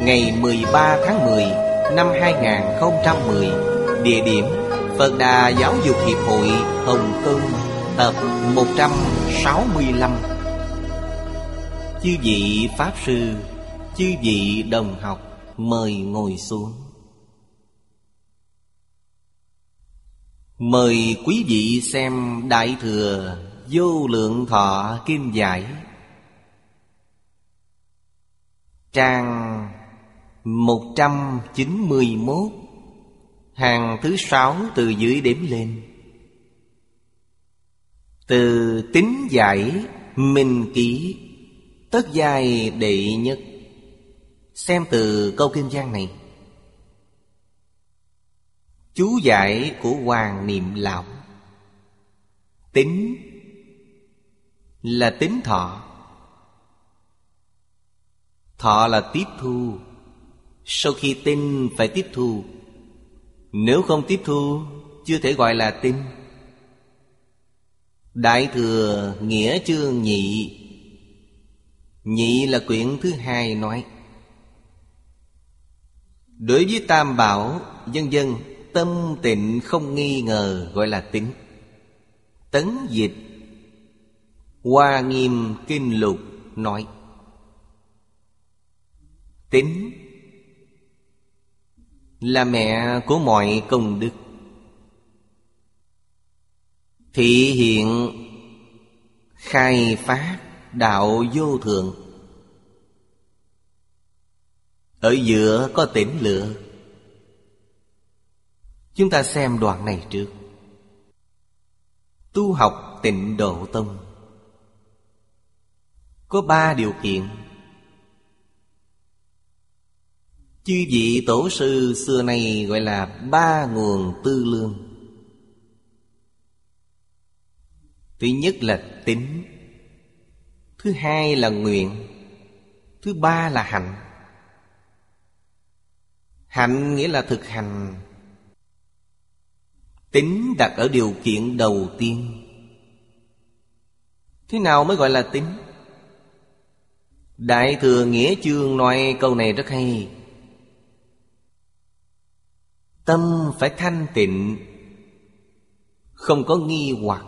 Ngày 13 tháng 10 Năm 2010 Địa điểm Phật Đà Giáo dục Hiệp hội Hồng Kông, Tập 165 Chư vị Pháp Sư, Chư vị đồng học, Mời ngồi xuống. Mời quý vị xem Đại Thừa Vô Lượng Thọ Kim Giải. Trang 191 Hàng thứ sáu từ dưới đếm lên. Từ tính giải Minh ký Tất giai đệ nhất. Xem từ câu kinh giang này. Chú giải của Hoàng Niệm Lão. Tính Là tính thọ. Thọ là tiếp thu. Sau khi tin phải tiếp thu. Nếu không tiếp thu, Chưa thể gọi là tin. Đại thừa nghĩa chương nhị. Nhị là quyển thứ hai nói. Đối với tam bảo, Dân dân, tâm tịnh không nghi ngờ Gọi là tính Tấn dịch, Hoa nghiêm kinh lục nói. Tính là mẹ của mọi công đức. Thị hiện Khai phát đạo vô thượng Ở giữa có tỉnh lửa. Chúng ta xem đoạn này trước. Tu học tịnh độ tông. Có ba điều kiện. Chư vị tổ sư xưa nay gọi là ba nguồn tư lương. Thứ nhất là tính, Thứ hai là nguyện, Thứ ba là hạnh. Hạnh nghĩa là thực hành. Tính đặt ở điều kiện đầu tiên. Thế nào mới gọi là tính? Đại thừa Nghĩa Chương nói câu này rất hay. Tâm phải thanh tịnh, Không có nghi hoặc.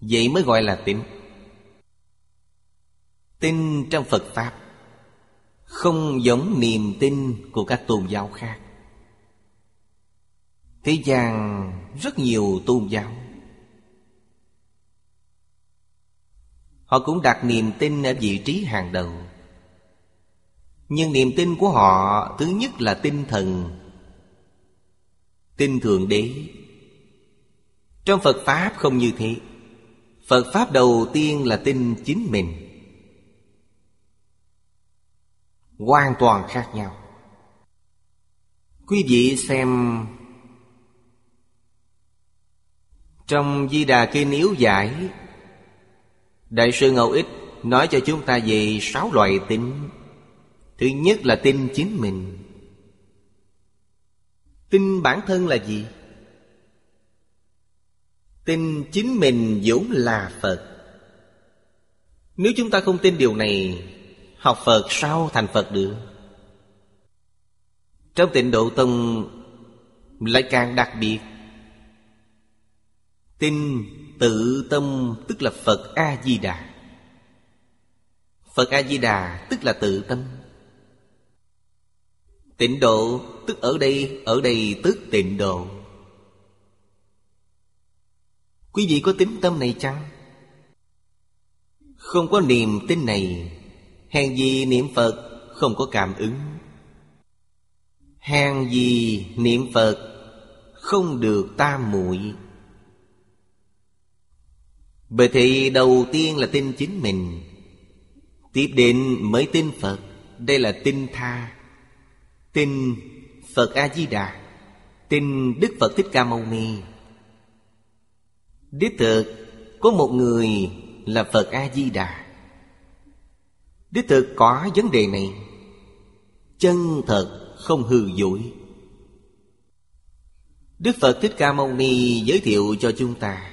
Vậy mới gọi là tin Tin trong Phật Pháp Không giống niềm tin của các tôn giáo khác. Thế gian rất nhiều tôn giáo, Họ cũng đặt niềm tin ở vị trí hàng đầu. Nhưng niềm tin của họ, Thứ nhất là tinh thần Tin Thượng Đế. Trong Phật Pháp không như thế. Phật Pháp đầu tiên là tin chính mình. Hoàn toàn khác nhau. Quý vị xem Trong Di Đà Kinh Yếu Giải, Đại sư Ngẫu Ích nói cho chúng ta về sáu loại tin Thứ nhất là tin chính mình. Tin bản thân là gì? Tin chính mình vốn là Phật. Nếu chúng ta không tin điều này, Học Phật sao thành Phật được? Trong tịnh độ tông Lại càng đặc biệt. Tin tự tâm tức là Phật A-di-đà Phật A-di-đà tức là tự tâm. Tịnh độ, tức ở đây Ở đây tức tịnh độ. Quý vị có tính tâm này chăng? Không có niềm tin này. Hèn gì niệm Phật không có cảm ứng? Hèn gì niệm Phật không được tam muội? Bởi thì đầu tiên là tin chính mình, Tiếp đến mới tin Phật, Đây là tin tha. Tin Phật A-di-đà. Tin Đức Phật Thích Ca Mâu Ni. Đích thực, Có một người là Phật A-di-đà. Đích thực có vấn đề này. Chân thật không hư dối. Đức Phật Thích Ca Mâu Ni giới thiệu cho chúng ta.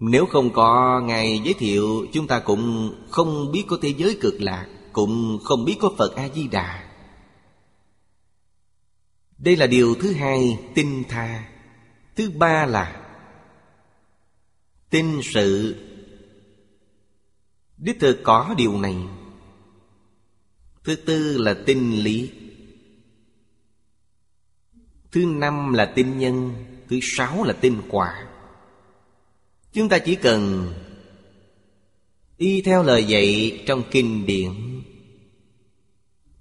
Nếu không có Ngài giới thiệu, Chúng ta cũng không biết có thế giới cực lạc. Cũng không biết có Phật A-di-đà. Đây là điều thứ hai Tinh tha. Thứ ba là tin sự. Đích thực có điều này. Thứ tư là tin lý. Thứ năm là tin nhân. Thứ sáu là tin quả. Chúng ta chỉ cần Y theo lời dạy trong kinh điển.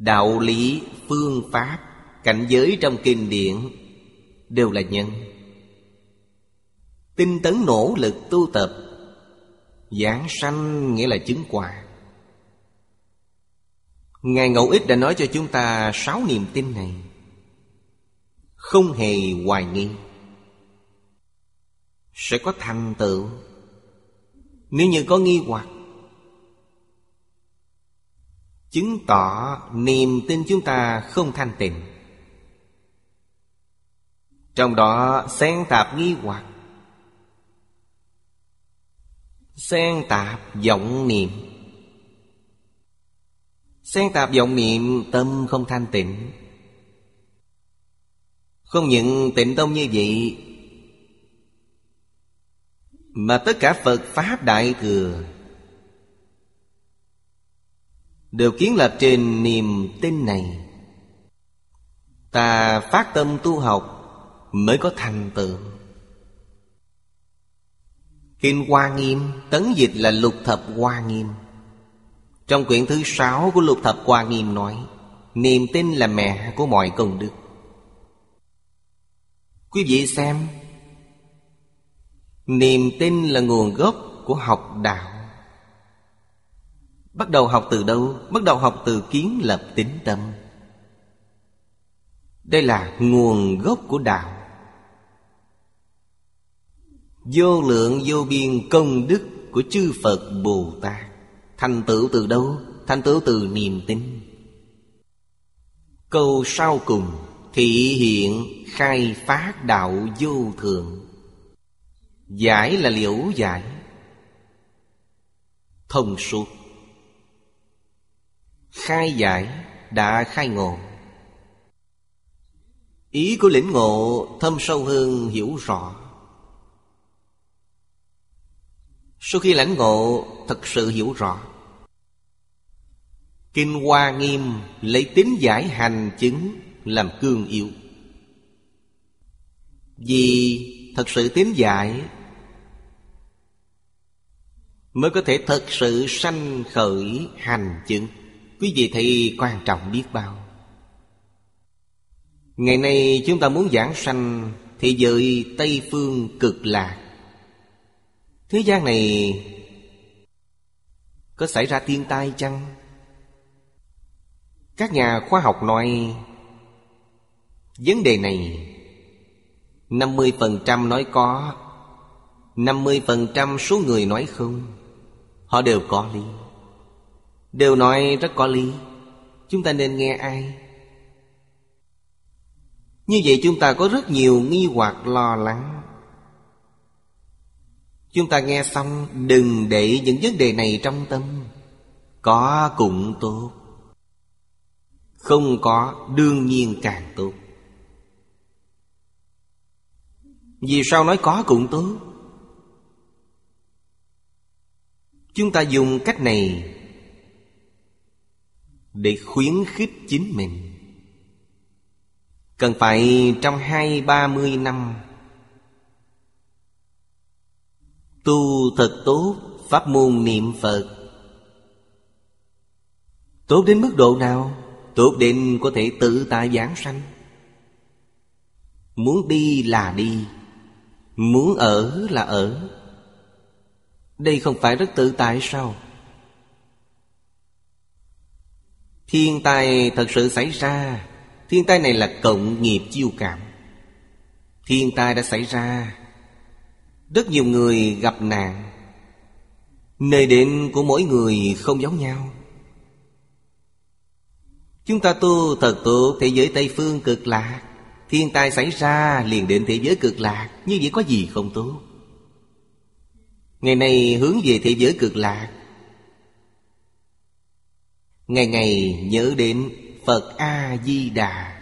Đạo lý, phương pháp, cảnh giới trong kinh điển Đều là nhân. Tinh tấn nỗ lực tu tập Giảng sanh nghĩa là chứng quả. Ngài Ngẫu Ích đã nói cho chúng ta sáu niềm tin này. Không hề hoài nghi. Sẽ có thành tựu. Nếu như có nghi hoặc Chứng tỏ niềm tin chúng ta không thanh tịnh. Trong đó, xen tạp nghi hoặc. Xen tạp vọng niệm. Xen tạp vọng niệm, tâm không thanh tịnh. Không những tịnh tâm như vậy, Mà tất cả Phật Pháp Đại Thừa Đều kiến lập trên niềm tin này. Ta phát tâm tu học Mới có thành tựu. Kinh Hoa Nghiêm, Tấn dịch là lục thập Hoa Nghiêm. Trong quyển thứ sáu của lục thập Hoa Nghiêm nói, Niềm tin là mẹ của mọi công đức. Quý vị xem, Niềm tin là nguồn gốc của học đạo. Bắt đầu học từ đâu? Bắt đầu học từ kiến lập tính tâm. Đây là nguồn gốc của đạo. Vô lượng, vô biên công đức của chư Phật Bồ Tát. Thành tựu từ đâu? Thành tựu từ niềm tin. Câu sau cùng, Thị hiện khai phát đạo vô thường Giải là liễu giải. Thông suốt. Khai giải đã khai ngộ. Ý của lĩnh ngộ thâm sâu hơn hiểu rõ. Sau khi lãnh ngộ, thật sự hiểu rõ. Kinh Hoa Nghiêm lấy tính giải hành chứng làm cương yếu. Vì thật sự tính giải Mới có thể thật sự sanh khởi hành chứng. Quý vị thấy quan trọng biết bao. Ngày nay chúng ta muốn giảng sanh Thì giới Tây Phương cực lạc. Thế gian này Có xảy ra thiên tai chăng? Các nhà khoa học nói, Vấn đề này 50% nói có 50% số người nói không, Họ đều có lý. Đều nói rất có lý. Chúng ta nên nghe ai? Như vậy chúng ta có rất nhiều nghi hoặc lo lắng. Chúng ta nghe xong, đừng để những vấn đề này trong tâm. Có cũng tốt. Không có, đương nhiên càng tốt. Vì sao nói có cũng tốt? Chúng ta dùng cách này để khuyến khích chính mình Cần phải trong hai, ba mươi năm Tu thật tốt Pháp môn niệm Phật Tốt đến mức độ nào? Tốt đến có thể tự tại giảng sanh Muốn đi là đi, Muốn ở là ở Đây không phải rất tự tại sao? Thiên tai thật sự xảy ra. Thiên tai này là cộng nghiệp chiêu cảm. Thiên tai đã xảy ra. Rất nhiều người gặp nạn. Nơi đến của mỗi người không giống nhau. Chúng ta tu thật tu thế giới Tây Phương cực lạc. Thiên tai xảy ra liền đến thế giới cực lạc. Như vậy có gì không tốt? Ngày nay hướng về thế giới cực lạc Ngày ngày nhớ đến Phật A-di-đà.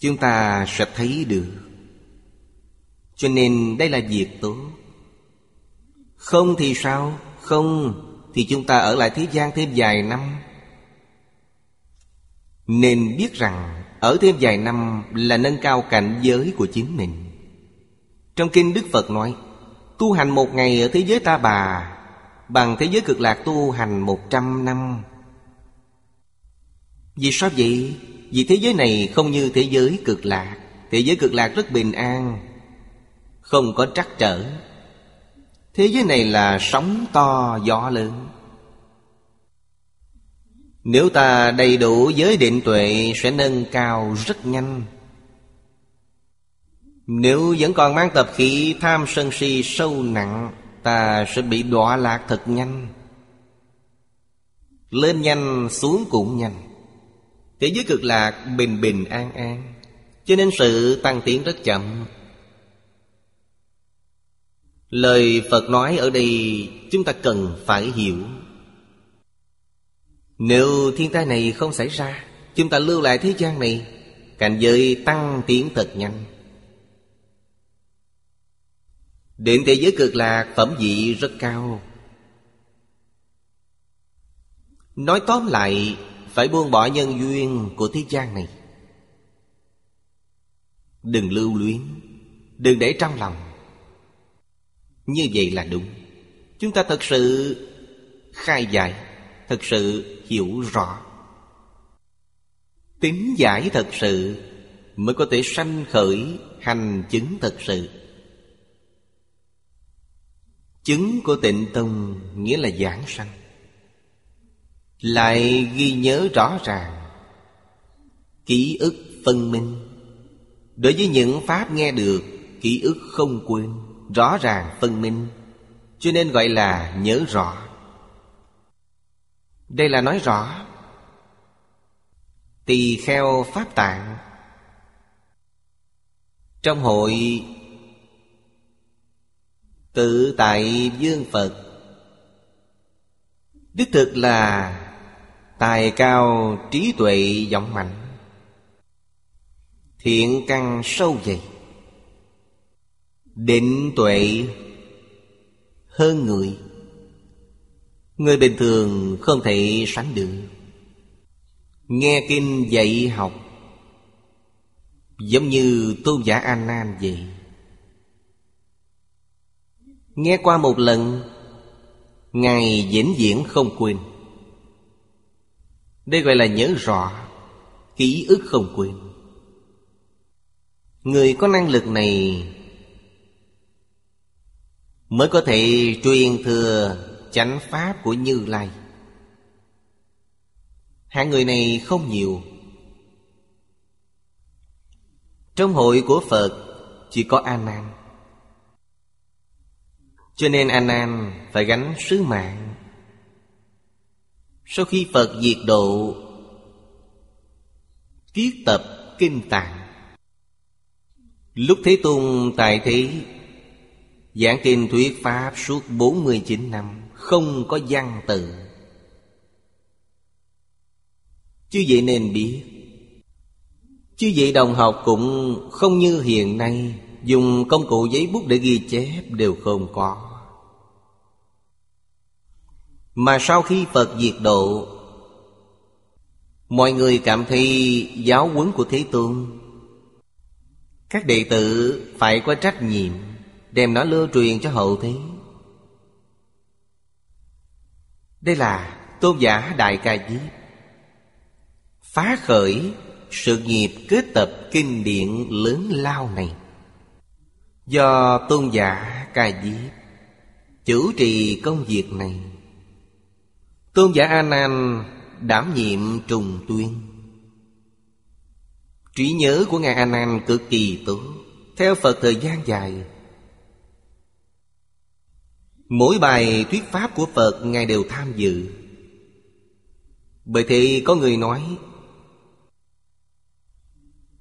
Chúng ta sẽ thấy được. Cho nên đây là việc tốt. Không thì sao? Không, Thì chúng ta ở lại thế gian thêm vài năm. Nên biết rằng Ở thêm vài năm là nâng cao cảnh giới của chính mình. Trong kinh Đức Phật nói, Tu hành một ngày ở thế giới ta bà Bằng thế giới cực lạc tu hành một trăm năm. Vì sao vậy? Vì thế giới này không như thế giới cực lạc. Thế giới cực lạc rất bình an, Không có trắc trở. Thế giới này là sóng to, gió lớn. Nếu ta đầy đủ giới định tuệ, Sẽ nâng cao rất nhanh. Nếu vẫn còn mang tập khí tham sân si sâu nặng Ta sẽ bị đọa lạc thật nhanh. Lên nhanh, xuống cũng nhanh. Thế giới cực lạc bình bình an an, Cho nên sự tăng tiến rất chậm. Lời Phật nói ở đây, chúng ta cần phải hiểu. Nếu thiên tai này không xảy ra, Chúng ta lưu lại thế gian này, Cảnh giới tăng tiến thật nhanh. Đến thế giới cực lạc, phẩm vị rất cao. Nói tóm lại, Phải buông bỏ nhân duyên của thế gian này. Đừng lưu luyến, Đừng để trong lòng. Như vậy là đúng. Chúng ta thật sự khai giải, Thật sự hiểu rõ. Tính giải thật sự Mới có thể sanh khởi hành chứng thật sự. Chứng của tịnh tông nghĩa là giảng sanh. Lại ghi nhớ rõ ràng Ký ức phân minh. Đối với những pháp nghe được, Ký ức không quên, Rõ ràng phân minh, Cho nên gọi là nhớ rõ. Đây là nói rõ, Tỳ kheo pháp tạng. Trong hội Tự tại dương Phật. Đích thực là Tài cao trí tuệ vọng mạnh. Thiện căn sâu dày. Định tuệ hơn người. Người bình thường không thể sánh được. Nghe kinh dạy học, Giống như tôn giả An Nan vậy Nghe qua một lần, Ngài vĩnh viễn không quên. Đây gọi là nhớ rõ, Ký ức không quên. Người có năng lực này Mới có thể truyền thừa chánh pháp của Như Lai. Hạng người này không nhiều. Trong hội của Phật Chỉ có A Nan cho nên A Nan phải gánh sứ mạng. Sau khi Phật diệt độ, Kiết tập kinh tạng. Lúc Thế Tôn tại thế, Giảng kinh thuyết Pháp suốt 49 năm, Không có văn tự Chứ vậy nên biết Chứ vậy đồng học cũng không như hiện nay, Dùng công cụ giấy bút để ghi chép đều không có. Mà sau khi Phật diệt độ, Mọi người cảm thấy giáo huấn của Thế Tôn. Các đệ tử phải có trách nhiệm Đem nó lưu truyền cho hậu thế. Đây là tôn giả Đại Ca Diếp. Phá khởi sự nghiệp kết tập kinh điển lớn lao này. Do tôn giả Ca Diếp Chủ trì công việc này Tôn giả A Nan đảm nhiệm trùng tuyên. Trí nhớ của Ngài A Nan cực kỳ tốt. Theo Phật thời gian dài, Mỗi bài thuyết pháp của Phật Ngài đều tham dự. Bởi thì có người nói,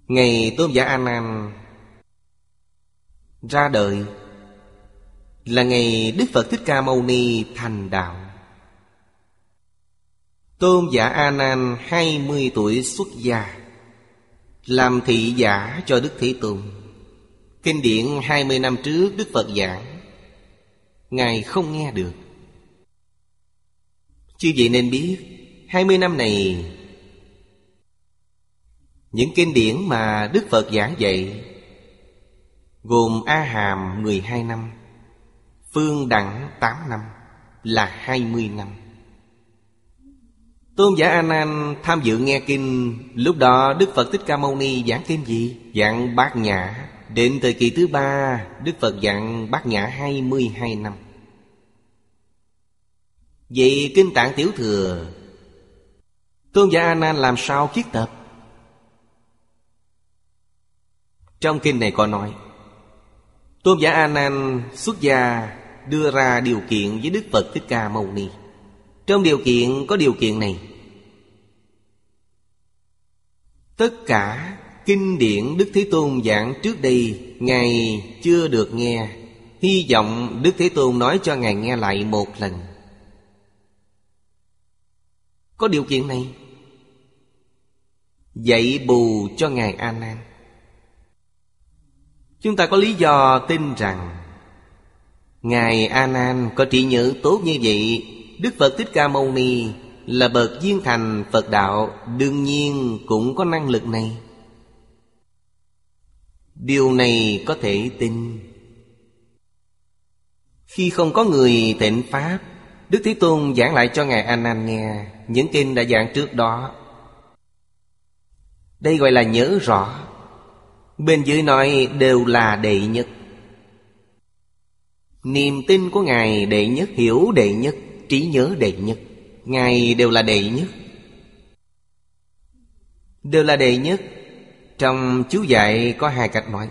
Ngày tôn giả A Nan ra đời là ngày Đức Phật Thích Ca Mâu Ni thành đạo. Tôn giả A Nan 20 tuổi xuất gia, làm thị giả cho Đức Thế Tôn. Kinh điển 20 năm trước Đức Phật giảng, Ngài không nghe được. Chứ vậy nên biết, 20 năm này những kinh điển mà Đức Phật giảng dạy Gồm A Hàm 12 năm Phương Đẳng 8 năm Là 20 năm Tôn giả A Nan tham dự nghe kinh Lúc đó, Đức Phật Thích Ca Mâu Ni giảng kinh gì? Giảng bát nhã Đến thời kỳ thứ ba, Đức Phật giảng bát nhã 22 năm Vậy kinh tạng tiểu thừa, Tôn giả A Nan làm sao kiết tập Trong kinh này có nói, Tôn giả A Nan xuất gia đưa ra điều kiện với Đức Phật Thích Ca Mâu Ni. Trong điều kiện có điều kiện này. Tất cả kinh điển Đức Thế Tôn giảng trước đây, Ngài chưa được nghe Hy vọng Đức Thế Tôn nói cho Ngài nghe lại một lần Có điều kiện này, Dạy bù cho Ngài A Nan Chúng ta có lý do tin rằng Ngài A Nan có trí nhớ tốt như vậy Đức Phật Thích Ca Mâu Ni Là bậc viên thành Phật đạo Đương nhiên cũng có năng lực này. Điều này có thể tin. Khi không có người tịnh Pháp, Đức Thế Tôn giảng lại cho Ngài A nghe Những kinh đã giảng trước đó. Đây gọi là nhớ rõ. Bên dưới nói đều là đệ nhất. Niềm tin của Ngài đệ nhất, Hiểu đệ nhất. Trí nhớ đệ nhất. Ngài đều là đệ nhất. Đều là đệ nhất. Trong chú dạy có hai cách nói.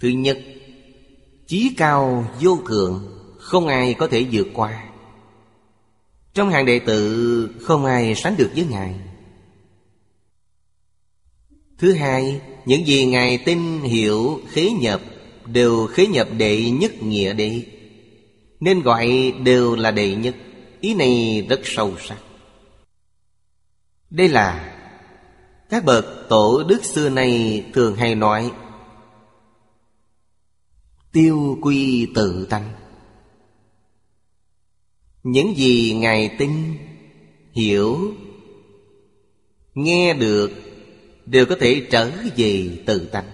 Thứ nhất, Chí cao vô thượng, Không ai có thể vượt qua. Trong hàng đệ tử, Không ai sánh được với Ngài. Thứ hai, những gì Ngài tin, hiểu, khế nhập Đều khế nhập đệ nhất nghĩa đệ nên gọi đều là đệ nhất. Ý này rất sâu sắc. Đây là, Các bậc tổ đức xưa nay thường hay nói, Tiêu quy tự tánh Những gì Ngài tin, Hiểu, Nghe được đều có thể trở về tự tánh.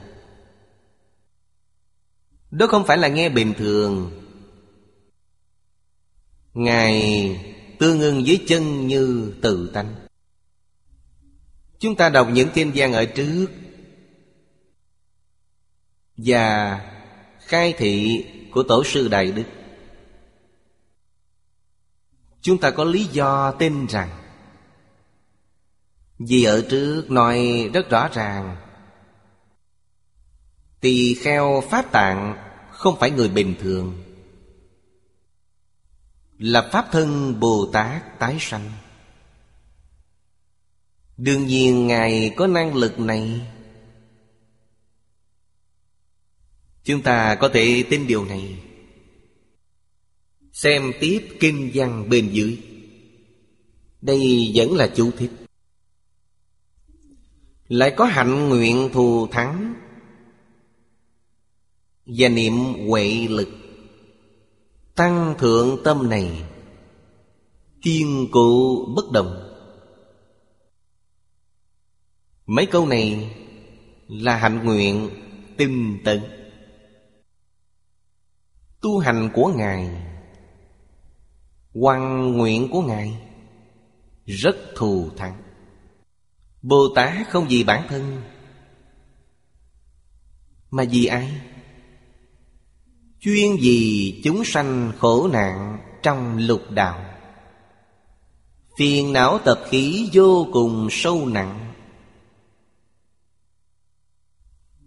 Đó không phải là nghe bình thường ngài tương ưng với chân như tự tánh. Chúng ta đọc những kinh văn ở trước. Và khai thị của tổ sư đại đức. Chúng ta có lý do tin rằng, vì ở trước nói rất rõ ràng, Tỳ kheo Pháp Tạng không phải người bình thường. Là Pháp thân Bồ Tát tái sanh. Đương nhiên Ngài có năng lực này. Chúng ta có thể tin điều này. Xem tiếp kinh văn bên dưới. Đây vẫn là chú thích. Lại có hạnh nguyện thù thắng. Và niệm huệ lực. Tăng thượng tâm này, Kiên cụ bất động. Mấy câu này là hạnh nguyện tinh tấn. Tu hành của Ngài Hoàng nguyện của Ngài Rất thù thắng. Bồ Tát không vì bản thân, Mà vì ai? Chuyên vì chúng sanh khổ nạn trong lục đạo. Phiền não tập khí vô cùng sâu nặng.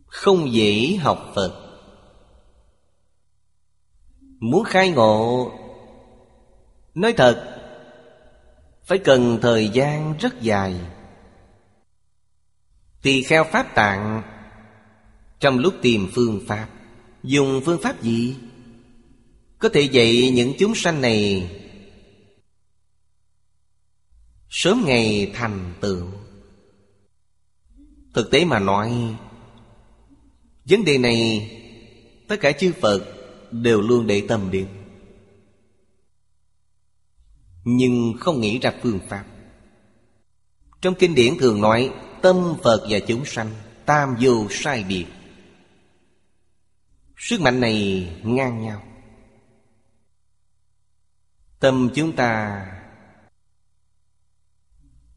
Không dễ học Phật. Muốn khai ngộ, Nói thật, Phải cần thời gian rất dài. Tỳ kheo Pháp Tạng, Trong lúc tìm phương pháp Dùng phương pháp gì? Có thể dạy những chúng sanh này, Sớm ngày thành tựu. Thực tế mà nói, Vấn đề này Tất cả chư Phật Đều luôn để tâm đến. Nhưng không nghĩ ra phương pháp. Trong kinh điển thường nói, Tâm Phật và chúng sanh, Tam vô sai biệt. Sức mạnh này ngang nhau. Tâm chúng ta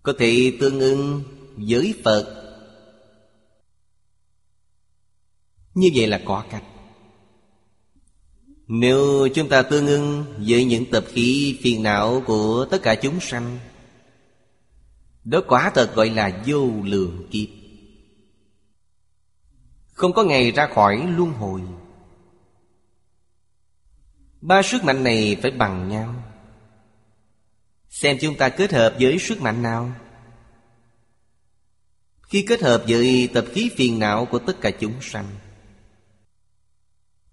Có thể tương ứng với Phật. Như vậy là có cách. Nếu chúng ta tương ưng với những tập khí phiền não của tất cả chúng sanh, Đó quả thật gọi là vô lượng kiếp. Không có ngày ra khỏi luân hồi. Ba sức mạnh này phải bằng nhau. Xem chúng ta kết hợp với sức mạnh nào. Khi kết hợp với tập khí phiền não của tất cả chúng sanh,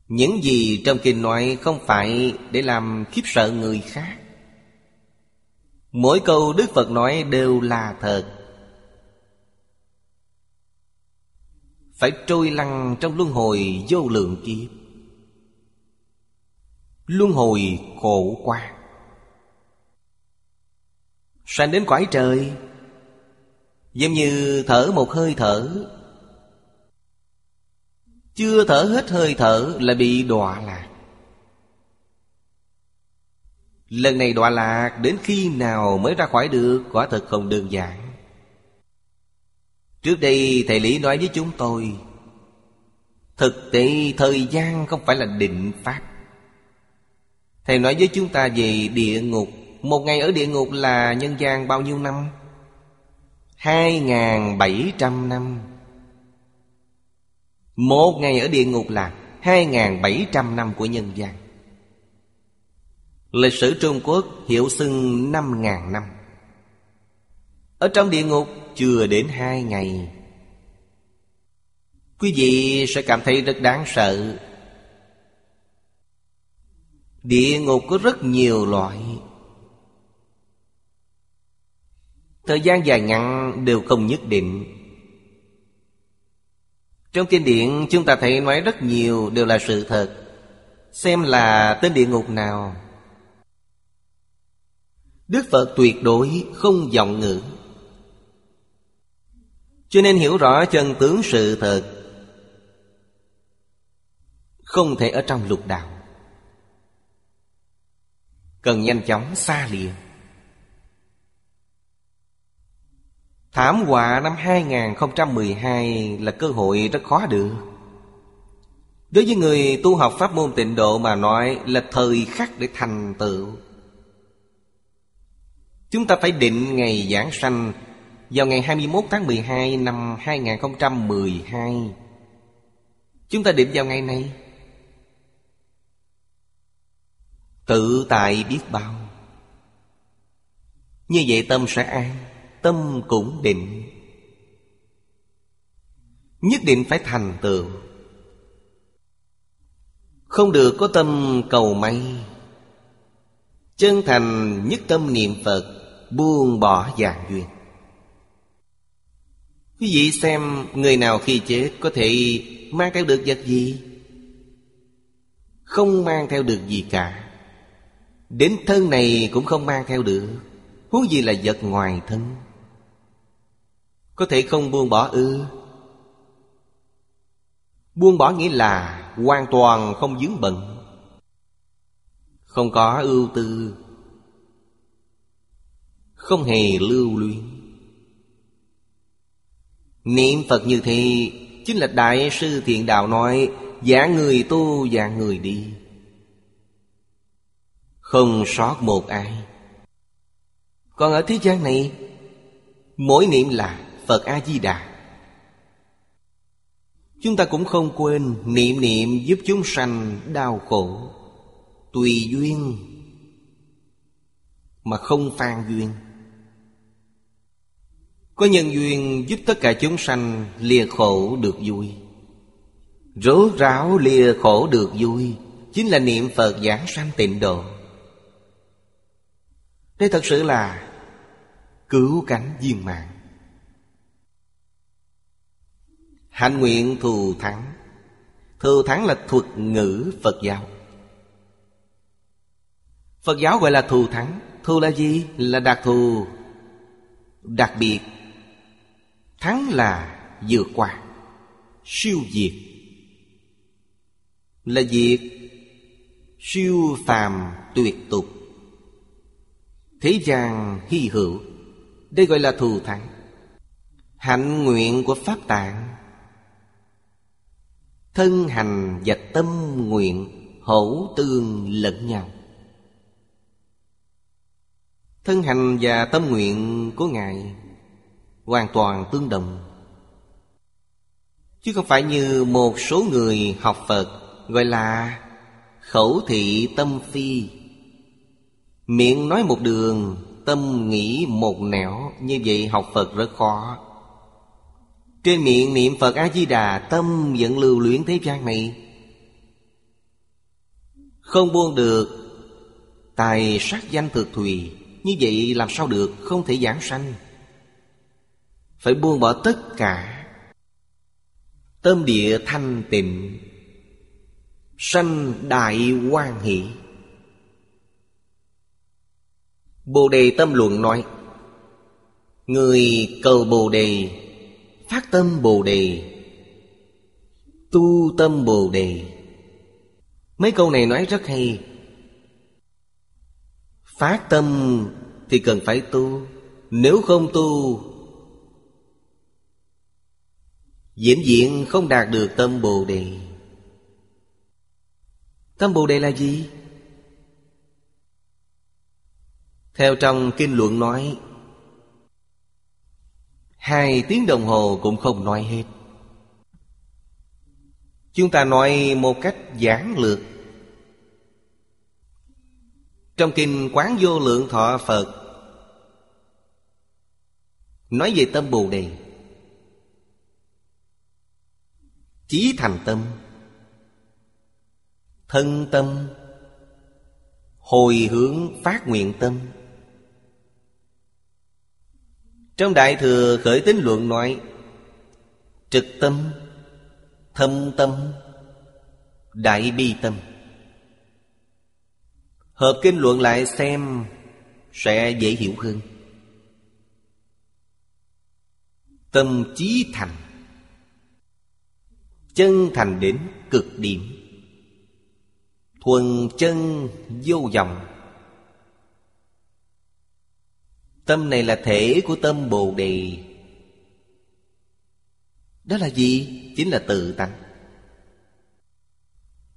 Những gì trong kinh nói không phải để làm khiếp sợ người khác. Mỗi câu Đức Phật nói đều là thật. Phải trôi lăn trong luân hồi vô lượng kiếp. Luân hồi khổ qua. Sanh đến quái trời, Giống như thở một hơi thở. Chưa thở hết hơi thở là bị đọa lạc. Lần này đọa lạc đến khi nào mới ra khỏi được, Quả thật không đơn giản. Trước đây, thầy Lý nói với chúng tôi, Thực tế thời gian không phải là định pháp. Thầy nói với chúng ta về địa ngục. Một ngày ở địa ngục là nhân gian bao nhiêu năm? Hai ngàn bảy trăm năm. Một ngày ở địa ngục là hai ngàn bảy trăm năm của nhân gian. Lịch sử Trung Quốc hiệu xưng năm ngàn năm. Ở trong địa ngục chưa đến hai ngày. Quý vị sẽ cảm thấy rất đáng sợ. Địa ngục có rất nhiều loại. Thời gian dài ngắn đều không nhất định. Trong kinh điển, chúng ta thấy nói rất nhiều đều là sự thật. Xem là tên địa ngục nào. Đức Phật tuyệt đối không vọng ngữ. Cho nên hiểu rõ chân tướng sự thật Không thể ở trong lục đạo. Cần nhanh chóng xa lìa. Thảm họa năm 2012 là cơ hội rất khó được. Đối với người tu học pháp môn tịnh độ mà nói là thời khắc để thành tựu. Chúng ta phải định ngày giảng sanh vào ngày 21 tháng 12 năm 2012 Chúng ta định vào ngày này Tự tại biết bao. Như vậy tâm sẽ an, Tâm cũng định. Nhất định phải thành tựu. Không được có tâm cầu may. Chân thành nhất tâm niệm Phật, Buông bỏ dạng duyên. Quý vị xem người nào khi chết có thể mang theo được vật gì? Không mang theo được gì cả. Đến thân này cũng không mang theo được. Huống gì là vật ngoài thân? Có thể không buông bỏ ư? Buông bỏ nghĩa là Hoàn toàn không dướng bận. Không có ưu tư. Không hề lưu luyến. Niệm Phật như thế Chính là Đại sư Thiện Đạo nói, giả người tu, giả người đi. Không sót một ai. Còn ở thế gian này, Mỗi niệm là Phật A-di-đà. Chúng ta cũng không quên Niệm niệm giúp chúng sanh đau khổ, Tùy duyên, Mà không phan duyên. Có nhân duyên giúp tất cả chúng sanh Lìa khổ được vui. Rốt ráo lìa khổ được vui Chính là niệm Phật giảng sanh tịnh độ. Đây thật sự là Cứu cánh viên mạng Hạnh nguyện thù thắng. Thù thắng là thuật ngữ Phật giáo. Phật giáo gọi là thù thắng. Thù là gì? Là đặc thù, Đặc biệt. Thắng là vượt qua, Siêu diệt. Là diệt, Siêu phàm tuyệt tục. Thế gian hy hữu. Đây gọi là thù thắng. Hạnh nguyện của Pháp Tạng. Thân hành và tâm nguyện hỗ tương lẫn nhau. Thân hành và tâm nguyện của Ngài Hoàn toàn tương đồng. Chứ không phải như một số người học Phật Gọi là khẩu thị tâm phi. Miệng nói một đường, Tâm nghĩ một nẻo, Như vậy học Phật rất khó. Trên miệng niệm Phật A-di-đà, Tâm vẫn lưu luyến thế gian này. Không buông được, Tài sát danh thực thùy, Như vậy làm sao được, Không thể giảng sanh. Phải buông bỏ tất cả. Tâm địa thanh tịnh, Sanh đại quan hỷ. Bồ Đề Tâm Luận nói, Người cầu Bồ Đề, Phát tâm Bồ Đề, Tu tâm Bồ Đề. Mấy câu này nói rất hay. Phát tâm thì cần phải tu, Nếu không tu, Diễn diện không đạt được tâm Bồ Đề. Tâm Bồ Đề là gì? Theo trong kinh luận nói, Hai tiếng đồng hồ cũng không nói hết. Chúng ta nói một cách giản lược. Trong kinh Quán Vô Lượng Thọ Phật, Nói về tâm Bồ Đề. Chí thành tâm, Thân tâm, Hồi hướng phát nguyện tâm trong Đại Thừa Khởi Tính Luận nói, Trực tâm, Thâm tâm, Đại bi tâm. Hợp kinh luận lại xem Sẽ dễ hiểu hơn. Tâm trí thành, Chân thành đến cực điểm. Thuần chân vô vọng Tâm này là thể của tâm Bồ Đề. Đó là gì? Chính là tự tánh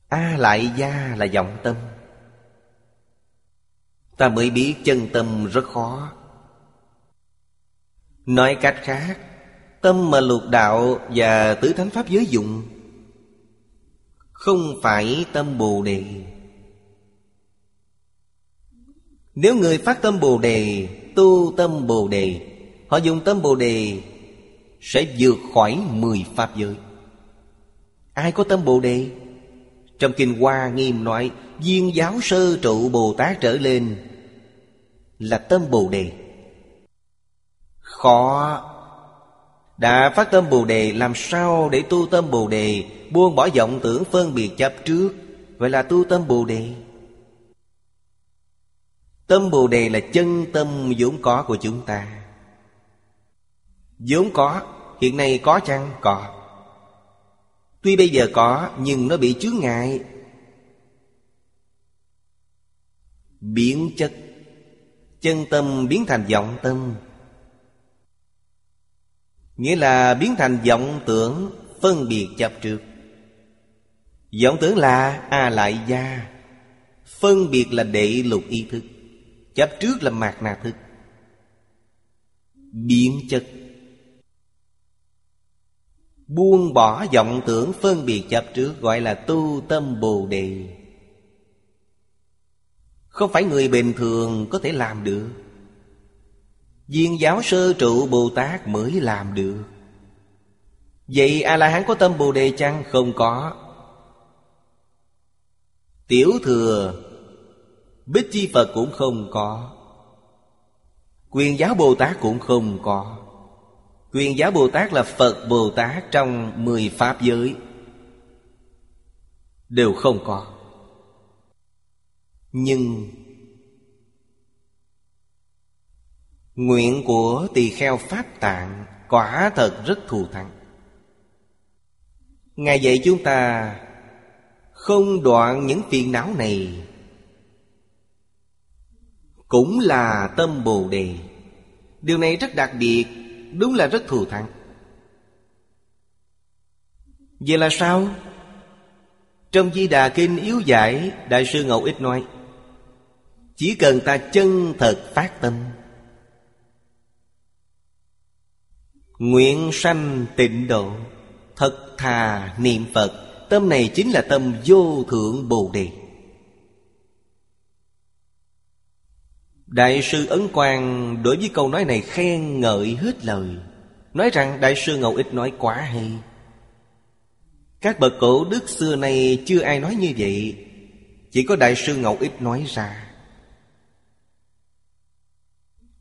A lại gia là vọng tâm. Ta mới biết chân tâm rất khó. Nói cách khác, Tâm mà lục đạo và tứ thánh pháp giới dụng, Không phải tâm Bồ Đề. Nếu người phát tâm Bồ Đề tu tâm Bồ Đề. Họ dùng tâm Bồ Đề Sẽ vượt khỏi mười Pháp giới. Ai có tâm Bồ Đề? Trong Kinh Hoa Nghiêm nói, Viên giáo sơ trụ Bồ Tát trở lên Là tâm Bồ Đề. Khó. Đã phát tâm Bồ Đề, Làm sao để tu tâm Bồ Đề? Buông bỏ vọng tưởng phân biệt chấp trước. Vậy là tu tâm Bồ Đề. Tâm Bồ Đề là chân tâm vốn có của chúng ta. Vốn có, Hiện nay có chăng? Có. Tuy bây giờ có, Nhưng nó bị chướng ngại. Biến chất. Chân tâm biến thành vọng tâm. Nghĩa là biến thành vọng tưởng, Phân biệt chấp trước vọng tưởng là A lại gia, Phân biệt là đệ lục ý thức. Chấp trước là mạt na thức Biến chất. Buông bỏ vọng tưởng phân biệt chấp trước Gọi là tu tâm bồ đề. Không phải người bình thường có thể làm được. Viên giáo sơ trụ Bồ Tát mới làm được. Vậy A-la-hán có tâm Bồ Đề chăng? Không có. Tiểu thừa Bích Chi Phật cũng không có. Quyền giáo Bồ Tát cũng không có. Quyền giáo Bồ Tát là Phật Bồ Tát trong mười Pháp giới. Đều không có. Nhưng Nguyện của tỳ kheo Pháp Tạng Quả thật rất thù thắng. Ngài dạy chúng ta Không đoạn những phiền não này cũng là tâm Bồ Đề. Điều này rất đặc biệt, Đúng là rất thù thắng. Vậy là sao? Trong Di Đà Kinh yếu giải, Đại sư Ngẫu Ích nói, Chỉ cần ta chân thật phát tâm, Nguyện sanh tịnh độ, Thật thà niệm Phật, Tâm này chính là tâm vô thượng Bồ Đề. Đại sư Ấn Quang đối với câu nói này khen ngợi hết lời. Nói rằng Đại sư Ngẫu Ích nói quá hay. Các bậc cổ đức xưa nay chưa ai nói như vậy. Chỉ có Đại sư Ngẫu Ích nói ra.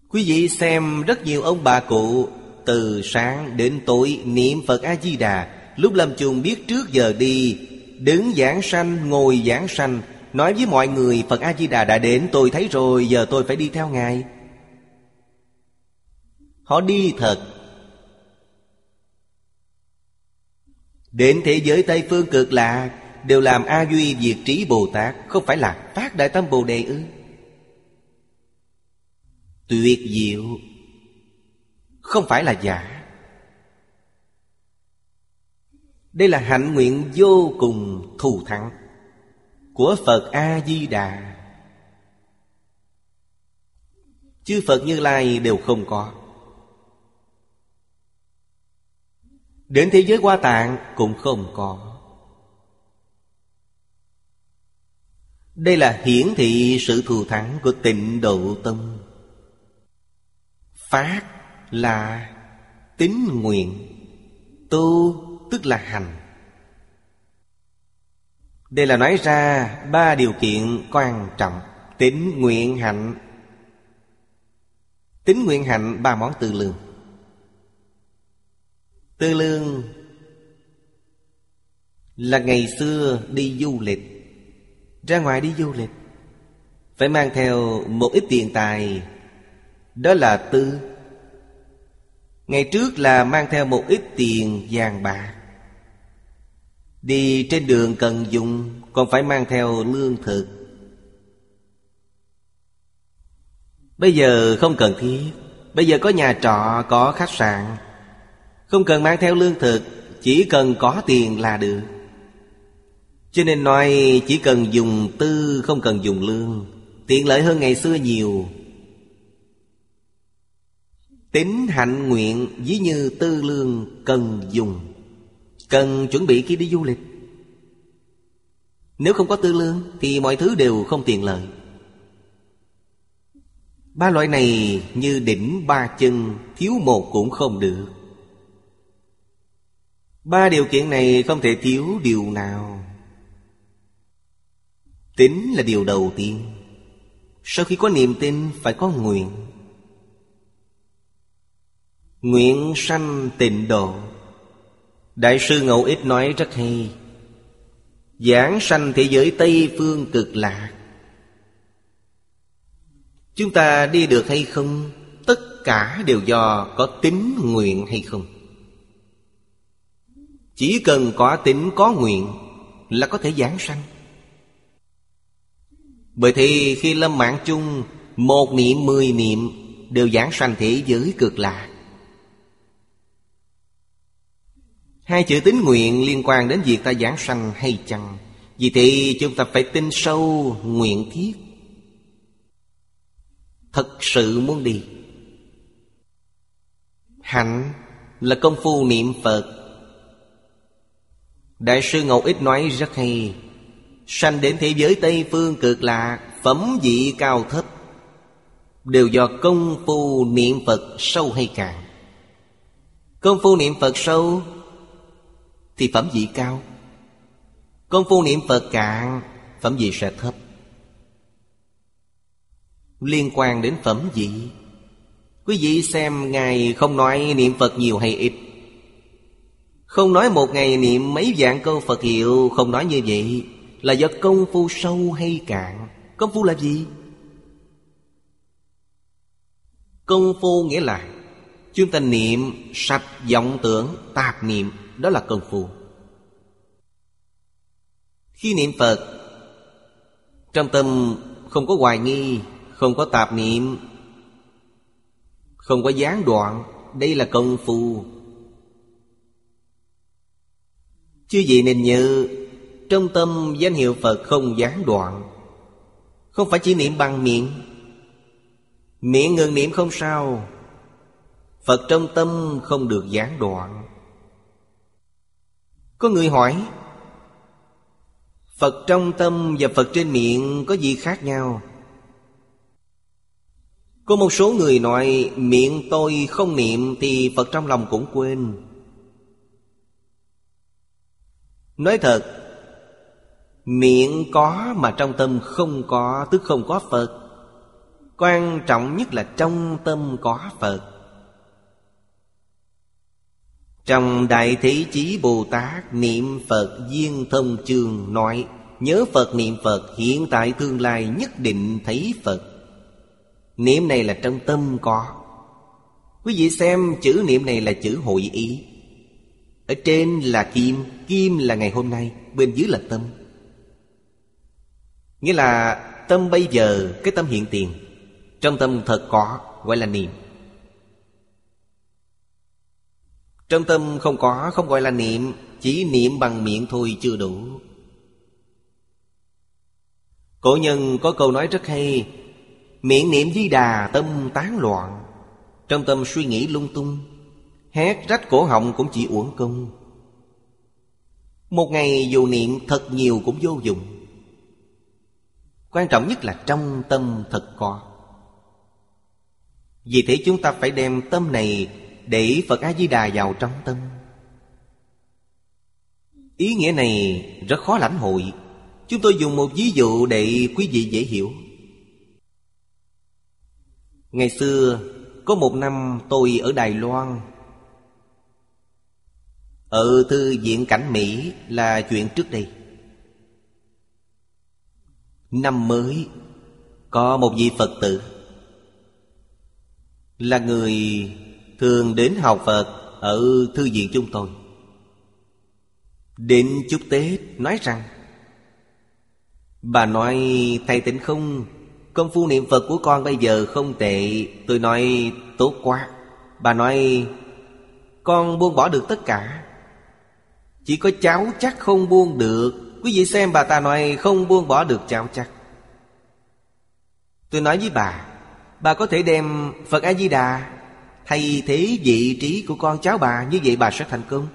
Quý vị xem rất nhiều ông bà cụ Từ sáng đến tối niệm Phật A-di-đà Lúc lâm chung biết trước giờ đi Đứng giảng sanh, ngồi giảng sanh Nói với mọi người, Phật A-di-đà đã đến, tôi thấy rồi, Giờ tôi phải đi theo Ngài. Họ đi thật. Đến thế giới Tây Phương cực lạc, Đều làm A Duy Diệt Trí Bồ Tát, Không phải là phát Đại Tâm Bồ Đề ư? Tuyệt diệu. Không phải là giả. Đây là hạnh nguyện vô cùng thù thắng của Phật A-di-đà. Chư Phật Như Lai đều không có. Đến thế giới qua tạng cũng không có. Đây là hiển thị sự thù thắng của tịnh độ tâm. Phát là tín nguyện, Tu tức là hành đây là nói ra ba điều kiện quan trọng. Tính nguyện hạnh. Tính nguyện hạnh ba món tư lương. Tư lương Là ngày xưa đi du lịch, Ra ngoài đi du lịch, Phải mang theo một ít tiền tài. Đó là tư. Ngày trước là mang theo một ít tiền vàng bạc. Đi trên đường cần dùng Còn phải mang theo lương thực. Bây giờ không cần thiết. Bây giờ có nhà trọ, có khách sạn. Không cần mang theo lương thực Chỉ cần có tiền là được. Cho nên nói chỉ cần dùng tư không cần dùng lương. Tiện lợi hơn ngày xưa nhiều. Tính hạnh nguyện ví như tư lương cần dùng. Cần chuẩn bị khi đi du lịch. Nếu không có tư lương Thì mọi thứ đều không tiền lợi. Ba loại này như đỉnh, ba chân, Thiếu một cũng không được. Ba điều kiện này không thể thiếu điều nào. Tính là điều đầu tiên. Sau khi có niềm tin, phải có nguyện. Nguyện sanh tịnh độ. Đại sư Ngẫu Ích nói rất hay. Giảng sanh thế giới Tây Phương cực lạc Chúng ta đi được hay không? Tất cả đều do có tính nguyện hay không? Chỉ cần có tính có nguyện Là có thể giảng sanh. Bởi thì khi lâm mạng chung, Một niệm, mười niệm Đều giảng sanh thế giới cực lạc Hai chữ tín nguyện liên quan đến việc ta giảng sanh hay chăng? Vì thế, chúng ta phải tin sâu nguyện thiết. Thật sự muốn đi. Hạnh là công phu niệm Phật. Đại sư Ngậu Ích nói rất hay. Sanh đến thế giới Tây Phương cực lạc Phẩm vị cao thấp. Đều do công phu niệm Phật sâu hay cạn. Công phu niệm Phật sâu thì phẩm vị cao. Công phu niệm Phật cạn, Phẩm vị sẽ thấp. Liên quan đến phẩm vị, Quý vị xem Ngài không nói niệm Phật nhiều hay ít. Không nói một ngày niệm mấy vạn câu Phật hiệu, Không nói như vậy Là do công phu sâu hay cạn. Công phu là gì? Công phu nghĩa là Chúng ta niệm sạch vọng tưởng tạp niệm. Đó là công phu. Khi niệm Phật, Trong tâm không có hoài nghi, Không có tạp niệm, Không có gián đoạn, Đây là công phu. Chứ gì nên nhớ, Trong tâm danh hiệu Phật không gián đoạn, Không phải chỉ niệm bằng miệng. Miệng ngừng niệm không sao, Phật trong tâm không được gián đoạn. Có người hỏi, Phật trong tâm và Phật trên miệng có gì khác nhau? Có một số người nói, miệng tôi không niệm thì Phật trong lòng cũng quên. Nói thật, Miệng có mà trong tâm không có, Tức không có Phật. Quan trọng nhất là trong tâm có Phật. Trong Đại Thế Chí Bồ Tát Niệm Phật Duyên Thông trường nói, Nhớ Phật, niệm Phật, hiện tại tương lai nhất định thấy Phật. Niệm này là trong tâm có. Quý vị xem chữ niệm này là chữ hội ý. Ở trên là kim Kim là ngày hôm nay, Bên dưới là tâm. Nghĩa là tâm bây giờ, Cái tâm hiện tiền. Trong tâm thật có, gọi là niệm. Trong tâm không có, không gọi là niệm, Chỉ niệm bằng miệng thôi chưa đủ. Cổ nhân có câu nói rất hay, Miệng niệm di đà, tâm tán loạn. Trong tâm suy nghĩ lung tung, Hét rách cổ họng cũng chỉ uổng công. Một ngày dù niệm thật nhiều cũng vô dụng. Quan trọng nhất là trong tâm thật có. Vì thế chúng ta phải đem tâm này để Phật A-di-đà vào trong tâm. Ý nghĩa này rất khó lãnh hội. Chúng tôi dùng một ví dụ để quý vị dễ hiểu. Ngày xưa, Có một năm tôi ở Đài Loan. Ở thư viện cảnh Mỹ là chuyện trước đây. Năm mới, Có một vị Phật tử là người thường đến học Phật ở thư viện chúng tôi. Đến chúc Tết, nói rằng, Bà nói, thầy tỉnh không? Công phu niệm Phật của con bây giờ không tệ. Tôi nói, tốt quá. Bà nói, Con buông bỏ được tất cả. Chỉ có cháu chắc không buông được. Quý vị xem bà ta nói, không buông bỏ được cháu chắc. Tôi nói với bà Bà có thể đem Phật A-di-đà Thay thế vị trí của con cháu bà, Như vậy bà sẽ thành công.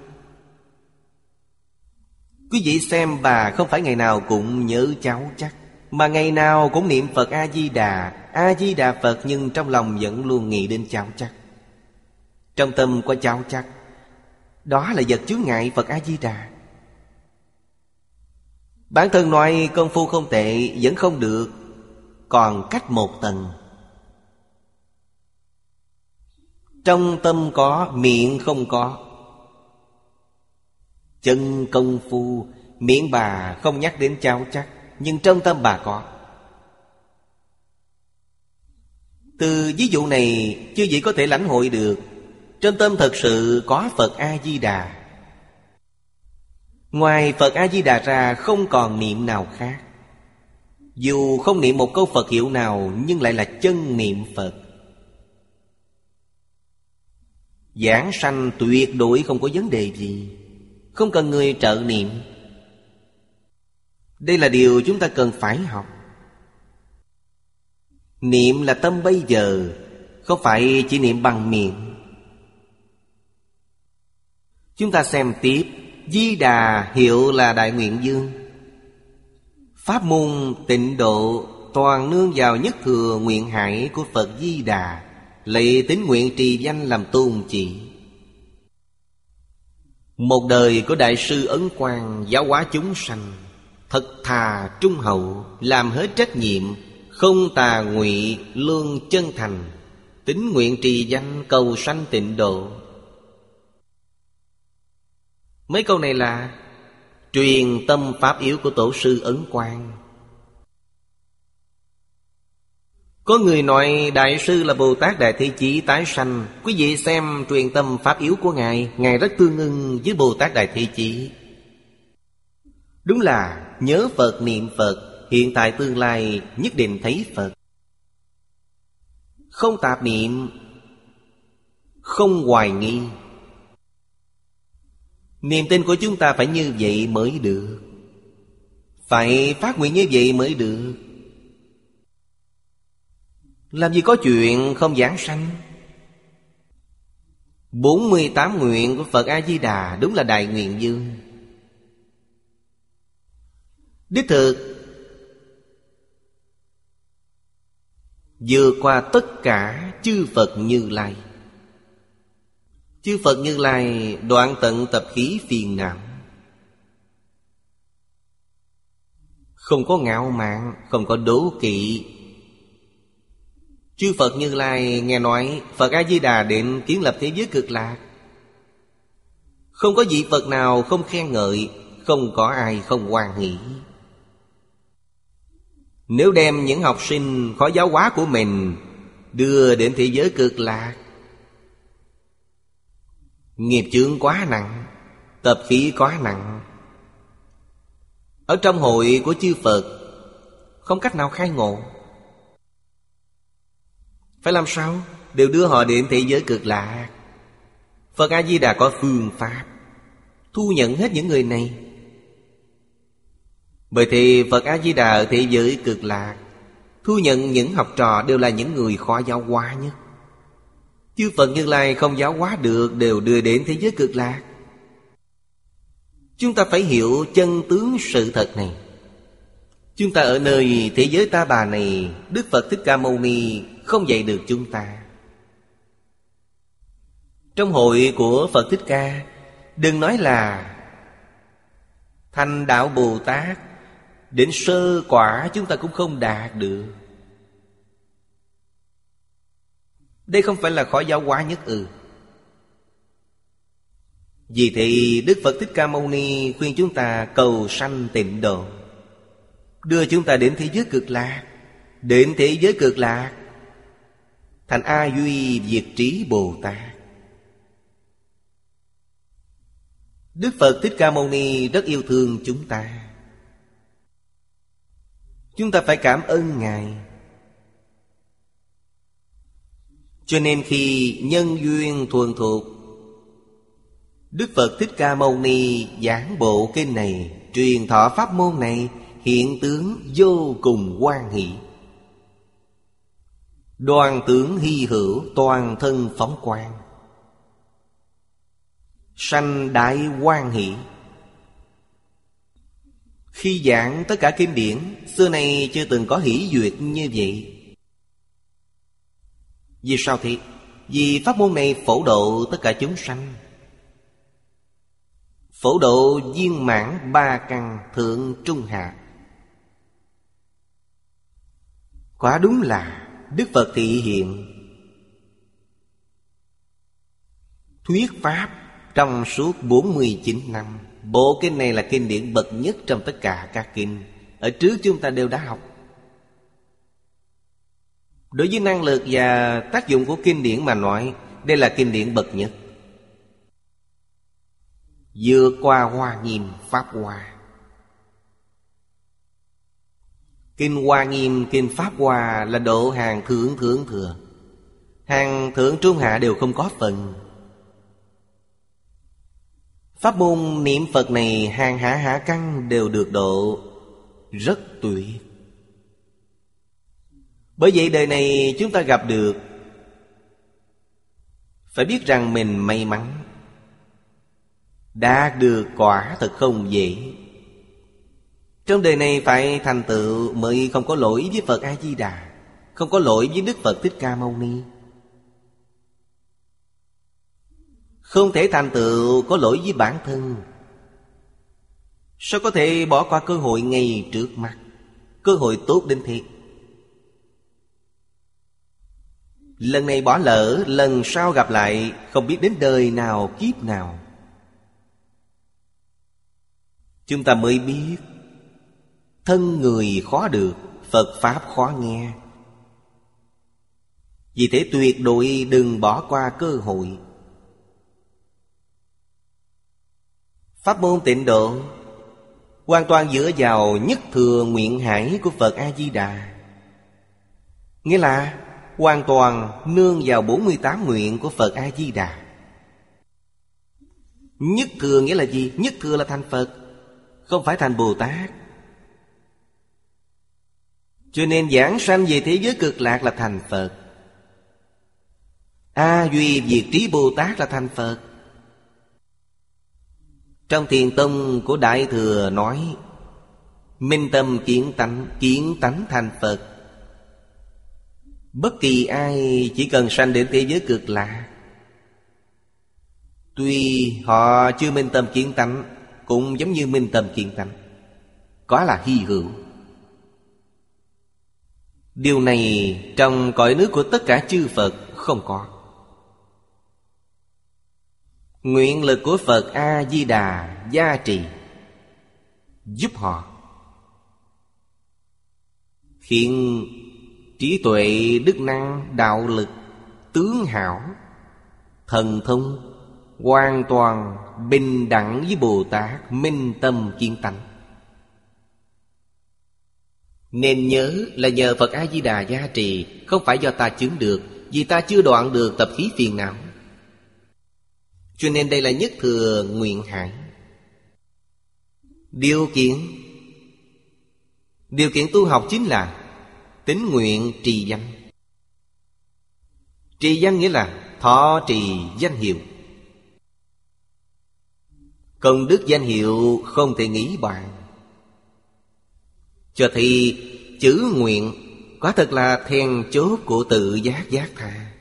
Quý vị xem, bà không phải ngày nào cũng nhớ cháu chắc, Mà ngày nào cũng niệm Phật A-di-đà. A-di-đà Phật nhưng trong lòng vẫn luôn nghĩ đến cháu chắc. Trong tâm có cháu chắc, Đó là vật chướng ngại Phật A-di-đà. Bản thân nói công phu không tệ, Vẫn không được, Còn cách một tầng. Trong tâm có, miệng không có. Chân công phu Miệng bà không nhắc đến trao chắc Nhưng trong tâm bà có. Từ ví dụ này chưa gì có thể lãnh hội được. Trong tâm thật sự có Phật A-di-đà. Ngoài Phật A-di-đà ra không còn niệm nào khác. Dù không niệm một câu Phật hiệu nào Nhưng lại là chân niệm Phật. Giảng sanh tuyệt đối không có vấn đề gì. Không cần người trợ niệm. Đây là điều chúng ta cần phải học. Niệm là tâm bây giờ, Không phải chỉ niệm bằng miệng. Chúng ta xem tiếp. Di Đà hiệu là Đại Nguyện Dương Pháp môn tịnh độ Toàn nương vào nhất thừa nguyện hải của Phật Di Đà. Lấy tính nguyện trì danh làm tôn chỉ. Một đời của Đại sư Ấn Quang Giáo hóa chúng sanh, Thật thà trung hậu, Làm hết trách nhiệm, Không tà ngụy lương chân thành Tính nguyện trì danh cầu sanh tịnh độ. Mấy câu này là, Truyền tâm pháp yếu của tổ sư Ấn Quang. Có người nói Đại sư là Bồ Tát Đại Thế Chí tái sanh. Quý vị xem truyền tâm pháp yếu của Ngài Ngài rất tương ưng với Bồ Tát Đại Thế Chí. Đúng là nhớ Phật, niệm Phật, Hiện tại tương lai nhất định thấy Phật. Không tạp niệm, Không hoài nghi. Niềm tin của chúng ta phải như vậy mới được. Phải phát nguyện như vậy mới được. Làm gì có chuyện không giảng sanh? 48 nguyện của Phật A-di-đà Đúng là đại nguyện dương Đích thực, Vượt qua tất cả chư Phật Như Lai. Chư Phật Như Lai đoạn tận tập khí phiền não. Không có ngạo mạn, Không có đố kỵ Chư Phật Như Lai nghe nói Phật A-di-đà định kiến lập thế giới cực lạc. Không có vị Phật nào không khen ngợi, Không có ai không hoan hỷ. Nếu đem những học sinh khó giáo hóa của mình Đưa đến thế giới cực lạc, Nghiệp chướng quá nặng, Tập khí quá nặng. Ở trong hội của chư Phật, Không cách nào khai ngộ. Phải làm sao? Đều đưa họ đến thế giới cực lạc Phật A-di-đà có phương pháp Thu nhận hết những người này. Bởi thì Phật A-di-đà ở thế giới cực lạc Thu nhận những học trò đều là những người khó giáo hóa nhất. Chư Phật Như Lai không giáo hóa được Đều đưa đến thế giới cực lạc Chúng ta phải hiểu chân tướng sự thật này. Chúng ta ở nơi thế giới ta bà này, Đức Phật Thích Ca Mâu Ni không dạy được chúng ta. Trong hội của Phật Thích Ca, Đừng nói là Thành đạo Bồ Tát, Đến sơ quả chúng ta cũng không đạt được. Đây không phải là khó giáo hóa nhất ư. Vì thì Đức Phật Thích Ca Mâu Ni khuyên chúng ta cầu sanh tịnh độ, Đưa chúng ta đến thế giới cực lạc. Đến thế giới cực lạc Thành A Duy Diệt Trí Bồ Tát. Đức Phật Thích Ca Mâu Ni rất yêu thương chúng ta. Chúng ta phải cảm ơn Ngài. Cho nên khi nhân duyên thuần thuộc, Đức Phật Thích Ca Mâu Ni giảng bộ kinh này, Truyền thọ pháp môn này, Hiện tướng vô cùng quan hỷ. Đoàn tướng hy hữu toàn thân phóng quang. Sanh đại quan hỷ. Khi giảng tất cả kinh điển, Xưa nay chưa từng có hỷ duyệt như vậy. Vì sao thì Vì pháp môn này phổ độ tất cả chúng sanh. Phổ độ viên mãn ba căn thượng trung hạ. Quả đúng là Đức Phật thị hiện. Thuyết Pháp trong suốt 49 năm. Bộ kinh này là kinh điển bậc nhất trong tất cả các kinh. Ở trước chúng ta đều đã học. Đối với năng lực và tác dụng của kinh điển mà nói, Đây là kinh điển bậc nhất. Vượt qua hoa nghiêm Pháp Hoa. Kinh Hoa Nghiêm, Kinh Pháp Hoa là độ hàng thượng thượng thừa. Hàng thượng trung hạ đều không có phần. Pháp môn niệm Phật này hàng hạ hạ căn đều được độ Rất tuyệt Bởi vậy đời này chúng ta gặp được Phải biết rằng mình may mắn Đạt được quả thật không dễ. Trong đời này phải thành tựu Mới không có lỗi với Phật A-di-đà Không có lỗi với Đức Phật Thích Ca Mâu Ni. Không thể thành tựu có lỗi với bản thân. Sao có thể bỏ qua cơ hội ngay trước mặt, Cơ hội tốt đến thiệt? Lần này bỏ lỡ Lần sau gặp lại Không biết đến đời nào kiếp nào. Chúng ta mới biết Thân người khó được, Phật Pháp khó nghe. Vì thế tuyệt đối đừng bỏ qua cơ hội. Pháp môn tịnh độ, Hoàn toàn dựa vào nhất thừa nguyện hải của Phật A-di-đà. Nghĩa là hoàn toàn nương vào 48 nguyện của Phật A-di-đà. Nhất thừa nghĩa là gì? Nhất thừa là thành Phật, Không phải thành Bồ Tát cho nên giảng sanh về thế giới cực lạc là thành Phật. A Duy Diệt Trí Bồ Tát là thành Phật. Trong thiền tông của Đại Thừa nói Minh tâm kiến tánh, kiến tánh thành Phật. Bất kỳ ai chỉ cần sanh đến thế giới cực lạ Tuy họ chưa minh tâm kiến tánh Cũng giống như minh tâm kiến tánh Có là hy hữu. Điều này trong cõi nước của tất cả chư Phật không có. Nguyện lực của Phật A-di-đà gia trì Giúp họ. Khiến trí tuệ, đức năng, đạo lực, tướng hảo Thần thông hoàn toàn bình đẳng với Bồ Tát minh tâm kiên tánh. Nên nhớ là nhờ Phật A-di-đà gia trì, Không phải do ta chứng được, Vì ta chưa đoạn được tập khí phiền não. Cho nên đây là nhất thừa nguyện hải. Điều kiện. Điều kiện tu học chính là Tính nguyện trì danh. Trì danh nghĩa là Thọ trì danh hiệu. Công đức danh hiệu không thể nghĩ bàn. Cho thì chữ nguyện, Quả thật là then chốt của tự giác giác tha.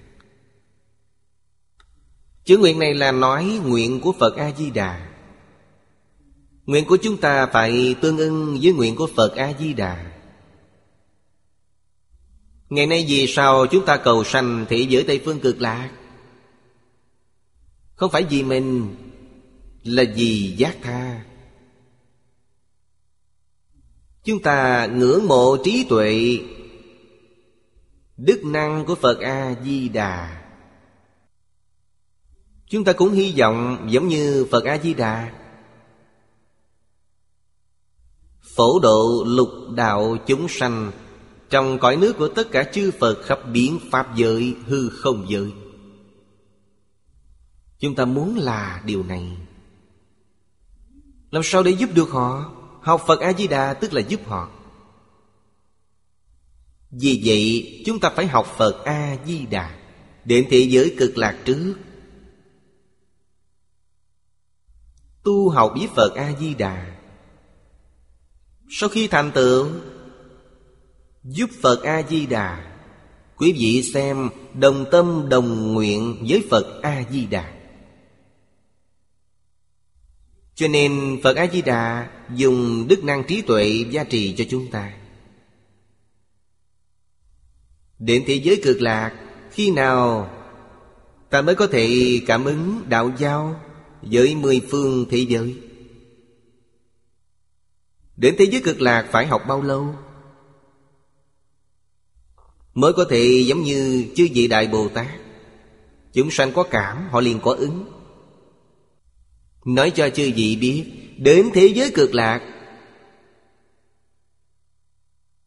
Chữ nguyện này là nói nguyện của Phật A-di-đà. Nguyện của chúng ta phải tương ưng với nguyện của Phật A-di-đà. Ngày nay vì sao chúng ta cầu sanh thị giới Tây Phương cực lạc? Không phải vì mình, Là vì giác tha. Chúng ta ngưỡng mộ trí tuệ. Đức năng của Phật A-di-đà. Chúng ta cũng hy vọng giống như Phật A-di-đà. Phổ độ lục đạo chúng sanh Trong cõi nước của tất cả chư Phật khắp biến Pháp giới, hư không giới. Chúng ta muốn là điều này. Làm sao để giúp được họ? Học Phật A-di-đà tức là giúp họ. Vì vậy, chúng ta phải học Phật A-di-đà, Đến thế giới cực lạc trước. Tu học với Phật A-di-đà. Sau khi thành tựu, Giúp Phật A-di-đà, Quý vị xem Đồng tâm đồng nguyện với Phật A-di-đà. Cho nên Phật A-di-đà Dùng đức năng trí tuệ gia trì cho chúng ta. Đến thế giới cực lạc, Khi nào Ta mới có thể cảm ứng đạo giao với mười phương thế giới? Đến thế giới cực lạc phải học bao lâu? Mới có thể giống như chư vị Đại Bồ Tát. Chúng sanh có cảm, họ liền có ứng. Nói cho chư vị biết, Đến thế giới cực lạc,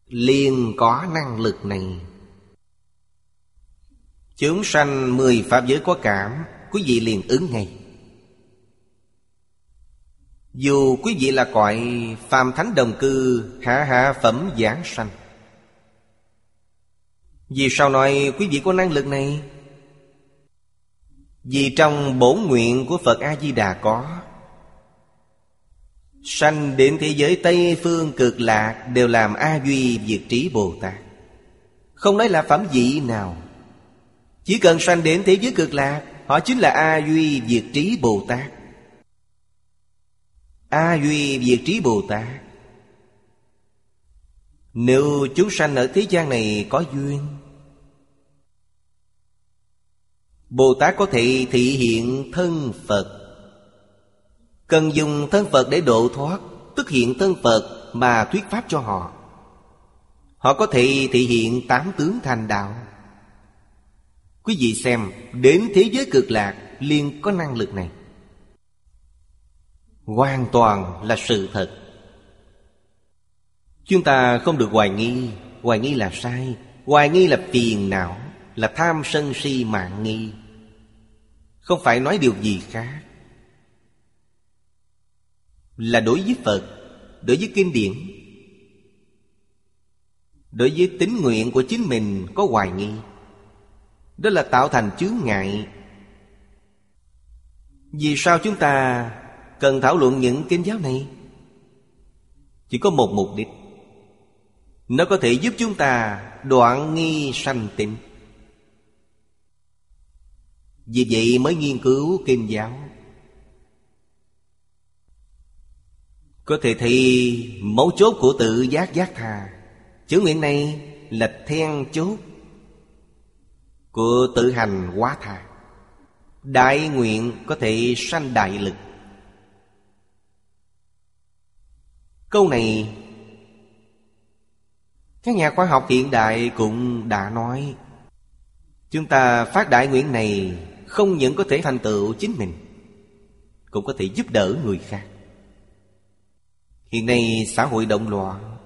liền có năng lực này. Chúng sanh mười pháp giới có cảm, Quý vị liền ứng ngay. Dù quý vị là cõi phàm thánh đồng cư Hạ hạ phẩm giảng sanh. Vì sao nói quý vị có năng lực này? Vì trong bổn nguyện của Phật A-di-đà có, Sanh đến thế giới Tây Phương cực lạc Đều làm A Duy Diệt Trí Bồ Tát Không nói là phẩm vị nào, Chỉ cần sanh đến thế giới cực lạc, Họ chính là A Duy Diệt Trí Bồ Tát A Duy Diệt Trí Bồ Tát Nếu chúng sanh ở thế gian này có duyên Bồ Tát có thể thị hiện thân Phật. Cần dùng thân Phật để độ thoát, Tức hiện thân Phật mà thuyết pháp cho họ. Họ có thể thị hiện tám tướng thành đạo. Quý vị xem, Đến thế giới cực lạc liền có năng lực này. Hoàn toàn là sự thật. Chúng ta không được hoài nghi. Hoài nghi là sai. Hoài nghi là phiền não, Là tham sân si mạng nghi. Không phải nói điều gì khác là đối với Phật, đối với kinh điển. Đối với tính nguyện của chính mình có hoài nghi. Đó là tạo thành chướng ngại. Vì sao chúng ta cần thảo luận những kinh giáo này? Chỉ có một mục đích. Nó có thể giúp chúng ta đoạn nghi sanh tịnh. Vì vậy mới nghiên cứu kinh giáo. Có thể thấy mấu chốt của tự giác giác thà Chữ nguyện này là then chốt Của tự hành quá thà Đại nguyện có thể sanh đại lực. Câu này, Các nhà khoa học hiện đại cũng đã nói, Chúng ta phát đại nguyện này không những có thể thành tựu chính mình, Cũng có thể giúp đỡ người khác. Hiện nay xã hội động loạn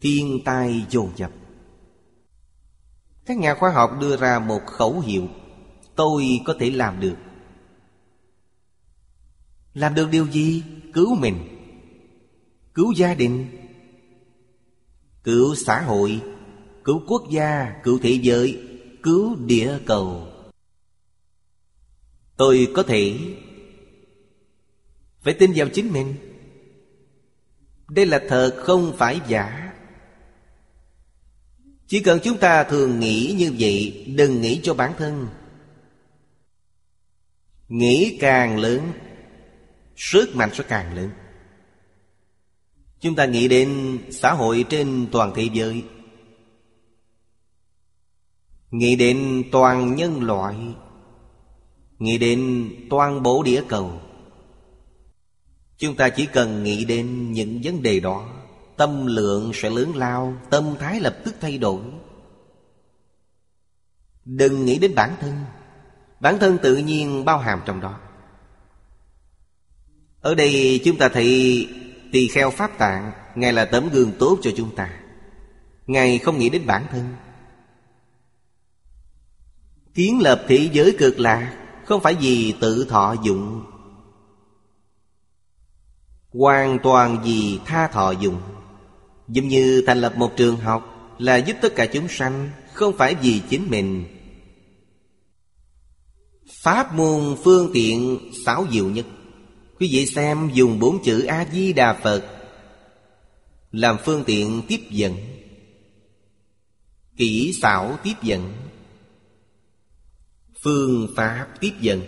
Thiên tai dồn dập. Các nhà khoa học đưa ra một khẩu hiệu, Tôi có thể làm được. Làm được điều gì? Cứu mình, Cứu gia đình, Cứu xã hội, Cứu quốc gia, Cứu thế giới. Cứu địa cầu. Tôi có thể phải tin vào chính mình. Đây là thật không phải giả. Chỉ cần chúng ta thường nghĩ như vậy, Đừng nghĩ cho bản thân. Nghĩ càng lớn, Sức mạnh sẽ càng lớn. Chúng ta nghĩ đến xã hội trên toàn thế giới. Nghĩ đến toàn nhân loại, Nghĩ đến toàn bộ địa cầu. Chúng ta chỉ cần nghĩ đến những vấn đề đó, Tâm lượng sẽ lớn lao, Tâm thái lập tức thay đổi. Đừng nghĩ đến bản thân. Bản thân tự nhiên bao hàm trong đó. Ở đây chúng ta thấy Tỳ kheo Pháp Tạng, Ngài là tấm gương tốt cho chúng ta. Ngài không nghĩ đến bản thân. Kiến lập thế giới cực lạc, Không phải vì tự thọ dụng. Hoàn toàn vì tha thọ dụng. Giống như thành lập một trường học Là giúp tất cả chúng sanh, Không phải vì chính mình. Pháp môn phương tiện xảo diệu nhất. Quý vị xem dùng bốn chữ A-di-đà Phật. Làm phương tiện tiếp dẫn. Kỹ xảo tiếp dẫn. Phương pháp tiếp dẫn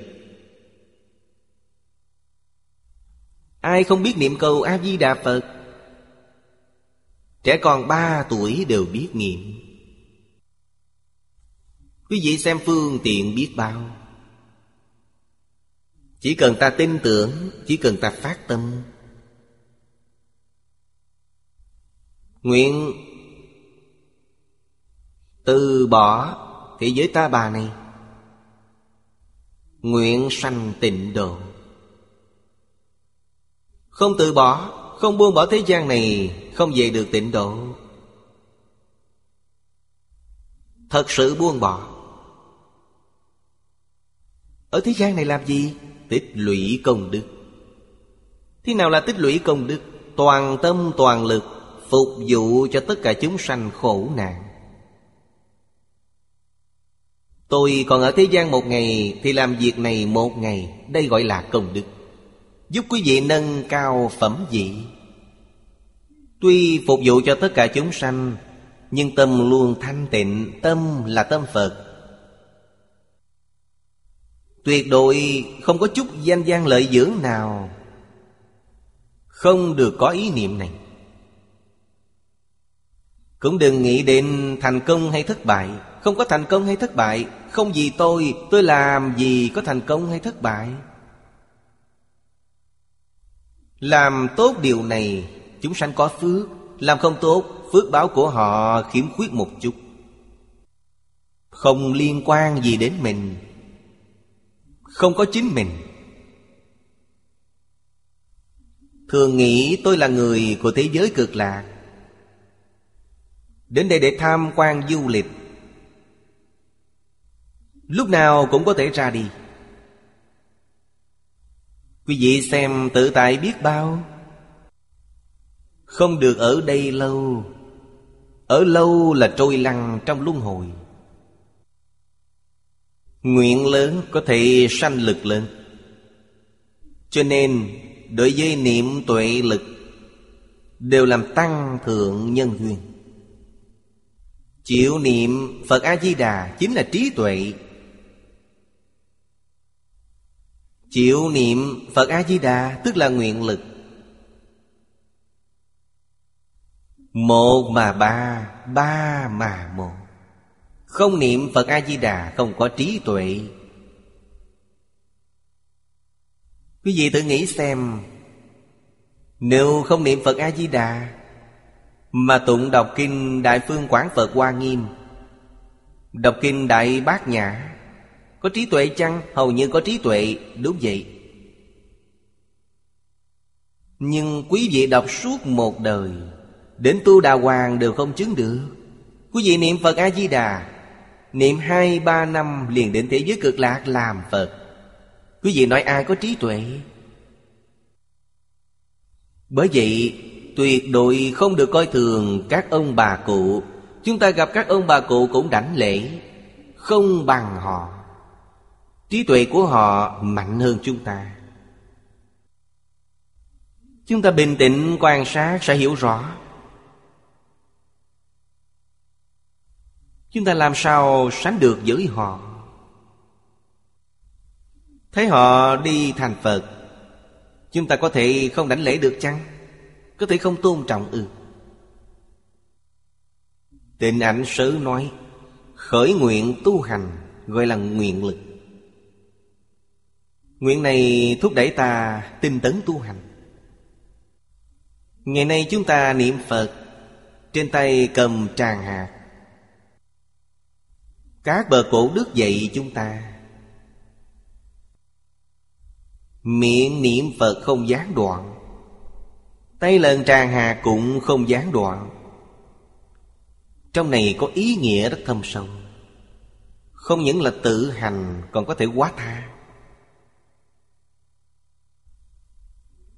Ai không biết niệm câu A-di-đà Phật? Trẻ con ba tuổi đều biết niệm. Quý vị xem phương tiện biết bao. Chỉ cần ta tin tưởng, Chỉ cần ta phát tâm. Nguyện Từ bỏ thế giới ta bà này. Nguyện sanh tịnh độ. Không từ bỏ, Không buông bỏ thế gian này, Không về được tịnh độ. Thật sự buông bỏ. Ở thế gian này làm gì? Tích lũy công đức. Thế nào là tích lũy công đức? Toàn tâm toàn lực Phục vụ cho tất cả chúng sanh khổ nạn. Tôi còn ở thế gian một ngày Thì làm việc này một ngày. Đây gọi là công đức. Giúp quý vị nâng cao phẩm vị. Tuy phục vụ cho tất cả chúng sanh, Nhưng tâm luôn thanh tịnh, Tâm là tâm Phật. Tuyệt đối không có chút danh gian lợi dưỡng nào. Không được có ý niệm này. Cũng đừng nghĩ đến thành công hay thất bại. Không có thành công hay thất bại không vì tôi Tôi làm gì có thành công hay thất bại. Làm tốt điều này, Chúng sanh có phước. Làm không tốt, Phước báo của họ khiếm khuyết một chút. Không liên quan gì đến mình. Không có chính mình. Thường nghĩ tôi là người của thế giới cực lạc. Đến đây để tham quan du lịch. Lúc nào cũng có thể ra đi. Quý vị xem tự tại biết bao. Không được ở đây lâu. Ở lâu là trôi lăn trong luân hồi. Nguyện lớn có thể sanh lực lớn. Cho nên, đối với niệm tuệ lực, Đều làm tăng thượng nhân duyên. Chịu niệm Phật A-di-đà chính là trí tuệ. Chịu niệm Phật A-di-đà tức là nguyện lực. Một mà ba, ba mà một. Không niệm Phật A-di-đà không có trí tuệ. Quý vị tự nghĩ xem Nếu không niệm Phật A-di-đà Mà tụng đọc kinh Đại Phương Quảng Phật Hoa Nghiêm Đọc kinh Đại Bát Nhã có trí tuệ chăng? Hầu như có trí tuệ. Đúng vậy. Nhưng quý vị đọc suốt một đời, Đến tu đà hoàng đều không chứng được. Quý vị niệm Phật A-di-đà, Niệm hai, ba năm liền đến thế giới cực lạc làm Phật. Quý vị nói ai có trí tuệ? Bởi vậy, tuyệt đối không được coi thường các ông bà cụ. Chúng ta gặp các ông bà cụ cũng đảnh lễ, Không bằng họ trí tuệ của họ mạnh hơn chúng ta. Chúng ta bình tĩnh, quan sát, sẽ hiểu rõ. Chúng ta làm sao sánh được với họ? Thấy họ đi thành phật, chúng ta có thể không đảnh lễ được chăng? Có thể không tôn trọng ư? Ừ. tịnh ảnh sớ nói, Khởi nguyện tu hành Gọi là nguyện lực. Nguyện này thúc đẩy ta tinh tấn tu hành. Ngày nay chúng ta niệm Phật, Trên tay cầm tràng hạt Các bờ cổ đức dạy chúng ta. Miệng niệm Phật không gián đoạn, Tay lần tràng hạt cũng không gián đoạn. Trong này có ý nghĩa rất thâm sâu. Không những là tự hành, Còn có thể quá tha.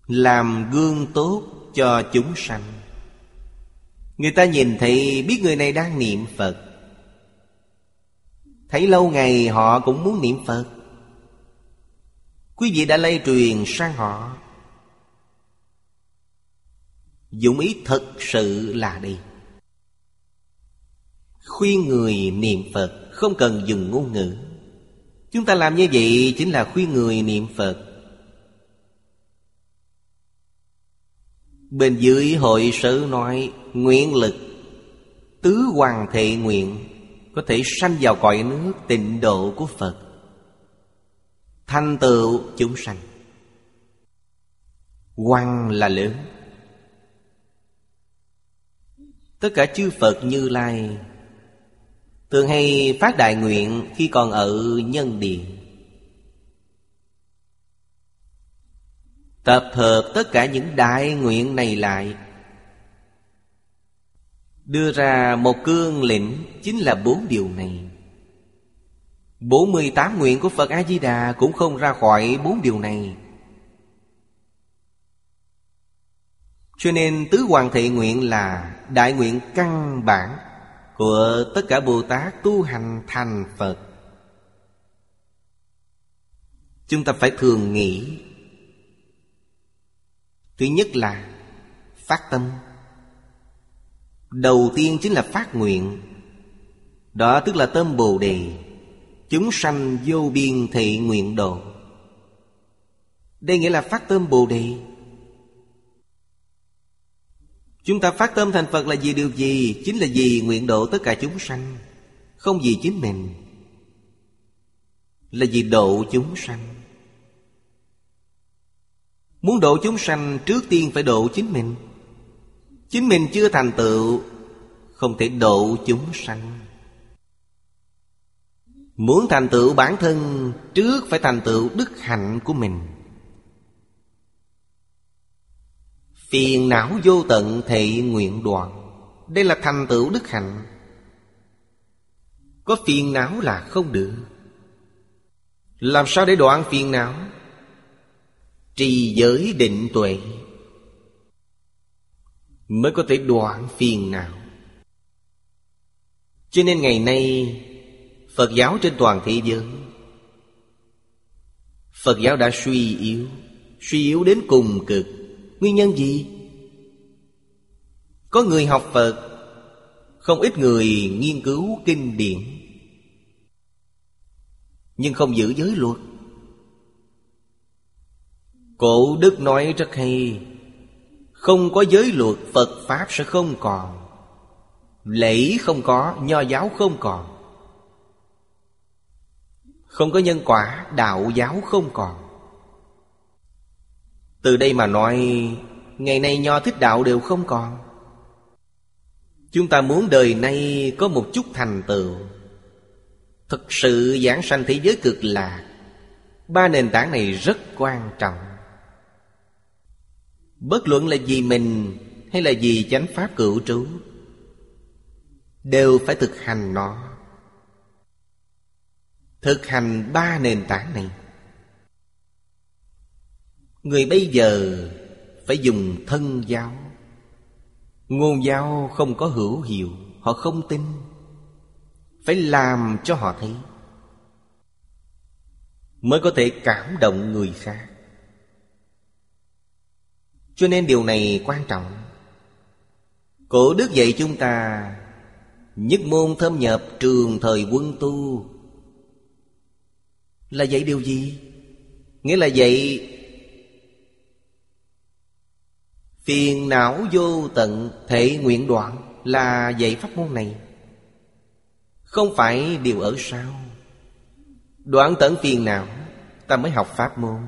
Làm gương tốt cho chúng sanh. Người ta nhìn thấy, biết người này đang niệm Phật. Thấy lâu ngày họ cũng muốn niệm Phật. Quý vị đã lây truyền sang họ. Dụng ý thật sự là đi. Khuyên người niệm Phật Không cần dùng ngôn ngữ. Chúng ta làm như vậy chính là khuyên người niệm Phật. Bên dưới hội sự nói, Nguyện lực, Tứ hoàng thệ nguyện, Có thể sanh vào cõi nước tịnh độ của Phật. Thanh tựu chúng sanh. Quang là lớn. Tất cả chư Phật như Lai Thường hay phát đại nguyện khi còn ở nhân địa. Tập hợp tất cả những đại nguyện này lại. Đưa ra một cương lĩnh Chính là bốn điều này. 48 nguyện của Phật A-di-đà Cũng không ra khỏi bốn điều này. Cho nên tứ hoàng thị nguyện là Đại nguyện căn bản Của tất cả Bồ Tát tu hành thành Phật. Chúng ta phải thường nghĩ Thứ nhất là Phát tâm. Đầu tiên chính là phát nguyện. Đó tức là tâm Bồ Đề. Chúng sanh vô biên thị nguyện độ. Đây nghĩa là phát tâm Bồ Đề. Chúng ta phát tâm thành Phật là vì điều gì? Chính là vì nguyện độ tất cả chúng sanh, Không vì chính mình, Là vì độ chúng sanh. Muốn độ chúng sanh trước tiên phải độ chính mình. Chính mình chưa thành tựu, Không thể độ chúng sanh. Muốn thành tựu bản thân, Trước phải thành tựu đức hạnh của mình. Phiền não vô tận thị nguyện đoạn. Đây là thành tựu đức hạnh. Có phiền não là không được. Làm sao để đoạn phiền não? Trì giới định tuệ. Mới có thể đoạn phiền não. Cho nên ngày nay, Phật giáo trên toàn thế giới, Phật giáo đã suy yếu Suy yếu đến cùng cực. Nguyên nhân gì? Có người học Phật, Không ít người nghiên cứu kinh điển, Nhưng không giữ giới luật. Cổ Đức nói rất hay, Không có giới luật Phật Pháp sẽ không còn, Lễ không có, Nho giáo không còn, Không có nhân quả, Đạo giáo không còn. Từ đây mà nói, Ngày nay nho thích đạo đều không còn. Chúng ta muốn đời nay có một chút thành tựu. Thực sự giảng sanh thế giới cực lạc, Ba nền tảng này rất quan trọng. Bất luận là vì mình hay là vì chánh pháp cửu trú, Đều phải thực hành nó. Thực hành ba nền tảng này. Người bây giờ phải dùng thân giáo. Ngôn giáo không có hữu hiệu, Họ không tin. Phải làm cho họ thấy. Mới có thể cảm động người khác cho nên điều này quan trọng. Cổ đức dạy chúng ta, Nhất môn thâm nhập trường thời quân tu. Là dạy điều gì? Nghĩa là dạy Phiền não vô tận thể nguyện đoạn Là dạy pháp môn này. Không phải điều ở sau. Đoạn tận phiền não, Ta mới học pháp môn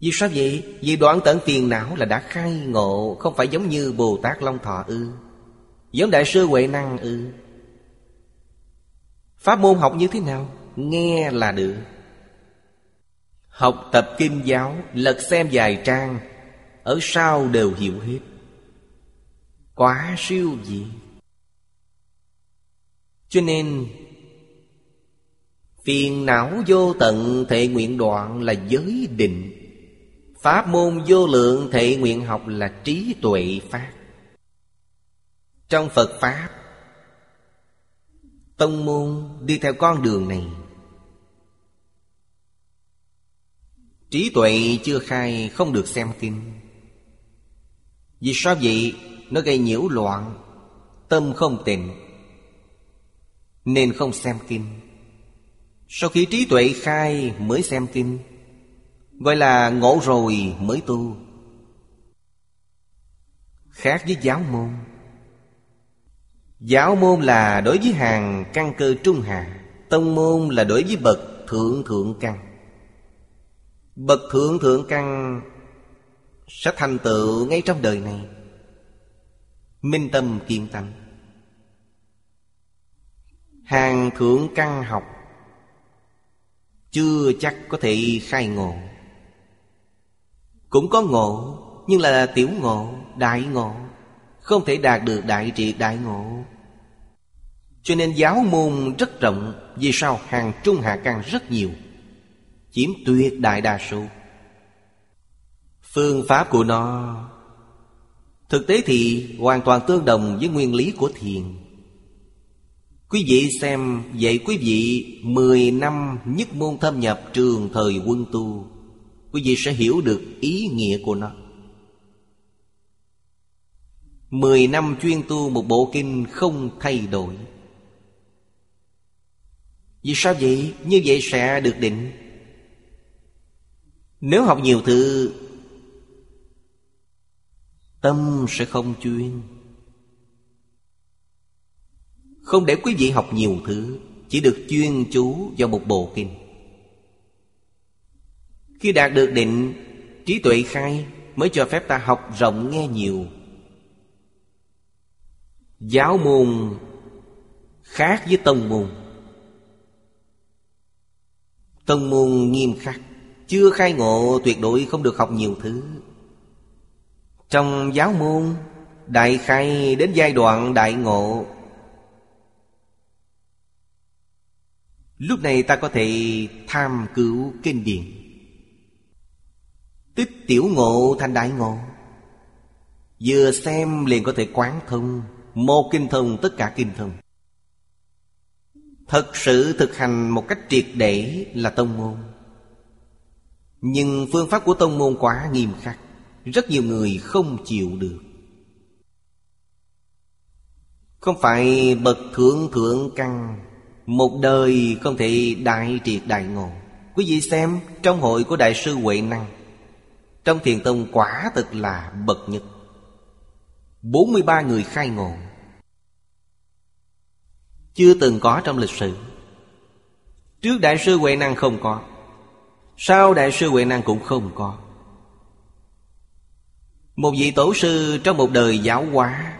vì sao vậy? Vì đoạn tận phiền não là đã khai ngộ, Không phải giống như Bồ Tát Long Thọ ư? Giống Đại sư Huệ Năng ư? Pháp môn học như thế nào? Nghe là được. Học tập kim giáo, Lật xem vài trang, Ở sau đều hiểu hết. Quá siêu gì Cho nên, Phiền não vô tận thệ nguyện đoạn là giới định. Pháp môn vô lượng thể nguyện học là trí tuệ Pháp. Trong Phật Pháp, Tông môn đi theo con đường này. Trí tuệ chưa khai, không được xem kinh. Vì sao vậy? Nó gây nhiễu loạn, Tâm không tịnh, Nên không xem kinh. Sau khi trí tuệ khai mới xem kinh Gọi là ngộ rồi mới tu. Khác với giáo môn. Giáo môn là đối với hàng căn cơ trung hạ, Tông môn là đối với bậc thượng thượng căn. Bậc thượng thượng căn Sẽ thành tựu ngay trong đời này. Minh tâm kiên tâm Hàng thượng căn học Chưa chắc có thể khai ngộ. Cũng có ngộ Nhưng là tiểu ngộ, đại ngộ. Không thể đạt được đại triệt đại ngộ. Cho nên giáo môn rất rộng Vì sao hàng trung hạ căn rất nhiều? Chiếm tuyệt đại đa số. Phương pháp của nó Thực tế thì hoàn toàn tương đồng với nguyên lý của thiền. Quý vị xem Vậy quý vị 10 năm nhất môn thâm nhập trường thời quân tu. Quý vị sẽ hiểu được ý nghĩa của nó. Mười năm chuyên tu một bộ kinh không thay đổi. Vì sao vậy? Như vậy sẽ được định. Nếu học nhiều thứ, Tâm sẽ không chuyên. Không để quý vị học nhiều thứ, Chỉ được chuyên chú vào một bộ kinh. Khi đạt được định, Trí tuệ khai Mới cho phép ta học rộng nghe nhiều. Giáo môn khác với tông môn. Tông môn nghiêm khắc, Chưa khai ngộ tuyệt đối không được học nhiều thứ. Trong giáo môn, Đại khai đến giai đoạn đại ngộ. Lúc này ta có thể tham cứu kinh điển. Tích tiểu ngộ thành đại ngộ. Vừa xem liền có thể quán thông Một kinh thông tất cả kinh thông. Thật sự thực hành một cách triệt để là tông môn. Nhưng phương pháp của tông môn quá nghiêm khắc, rất nhiều người không chịu được. Không phải bậc thượng thượng căn, Một đời không thể đại triệt đại ngộ. Quý vị xem, trong hội của Đại sư Huệ Năng trong thiền tông quả thực là bậc nhất. 43 người khai ngộ. Chưa từng có trong lịch sử. Trước Đại sư Huệ Năng không có. Sau Đại sư Huệ Năng cũng không có. Một vị tổ sư trong một đời giáo hóa.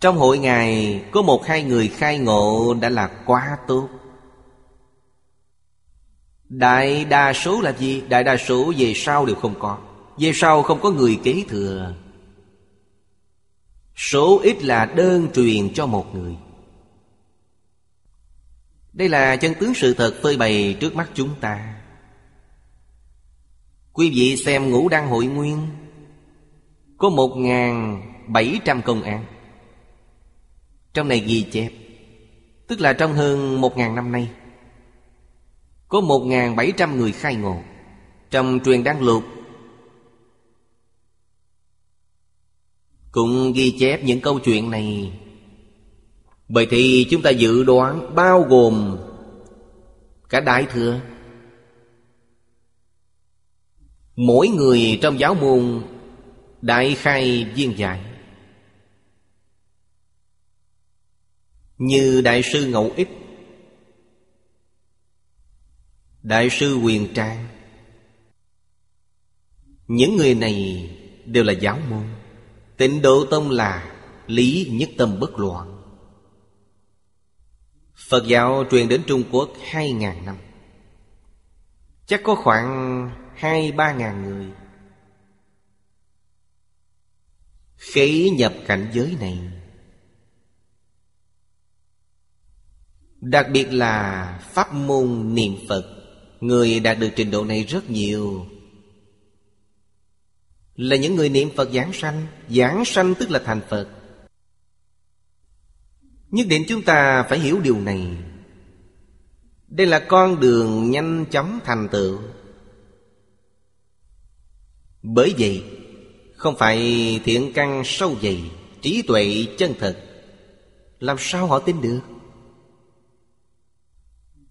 Trong hội ngài có một hai người khai ngộ đã là quá tốt. Đại đa số là gì? Đại đa số về sau đều không có. Về sau không có người kế thừa. Số ít là đơn truyền cho một người. Đây là chân tướng sự thật phơi bày trước mắt chúng ta. Quý vị xem ngũ đăng hội nguyên. Có một ngàn bảy trăm công án. Trong này ghi chép. Tức là trong hơn một ngàn năm nay. Có một ngàn bảy trăm người khai ngộ. Trong truyền đăng lục Cũng ghi chép những câu chuyện này. Bởi thì chúng ta dự đoán bao gồm Cả Đại Thừa. Mỗi người trong giáo môn Đại khai viên giải. Như Đại sư Ngẫu Ích Đại sư Quyền Trang. Những người này đều là giáo môn. Tịnh Độ Tông là Lý nhất tâm bất loạn. Phật giáo truyền đến Trung Quốc hai ngàn năm. Chắc có khoảng hai ba ngàn người. Khế nhập cảnh giới này. Đặc biệt là pháp môn niệm Phật. Người đạt được trình độ này rất nhiều. Là những người niệm Phật giảng sanh. Giảng sanh tức là thành Phật. Nhất định chúng ta phải hiểu điều này. Đây là con đường nhanh chóng thành tựu. Bởi vậy, không phải thiện căn sâu dày, Trí tuệ chân thật. Làm sao họ tin được?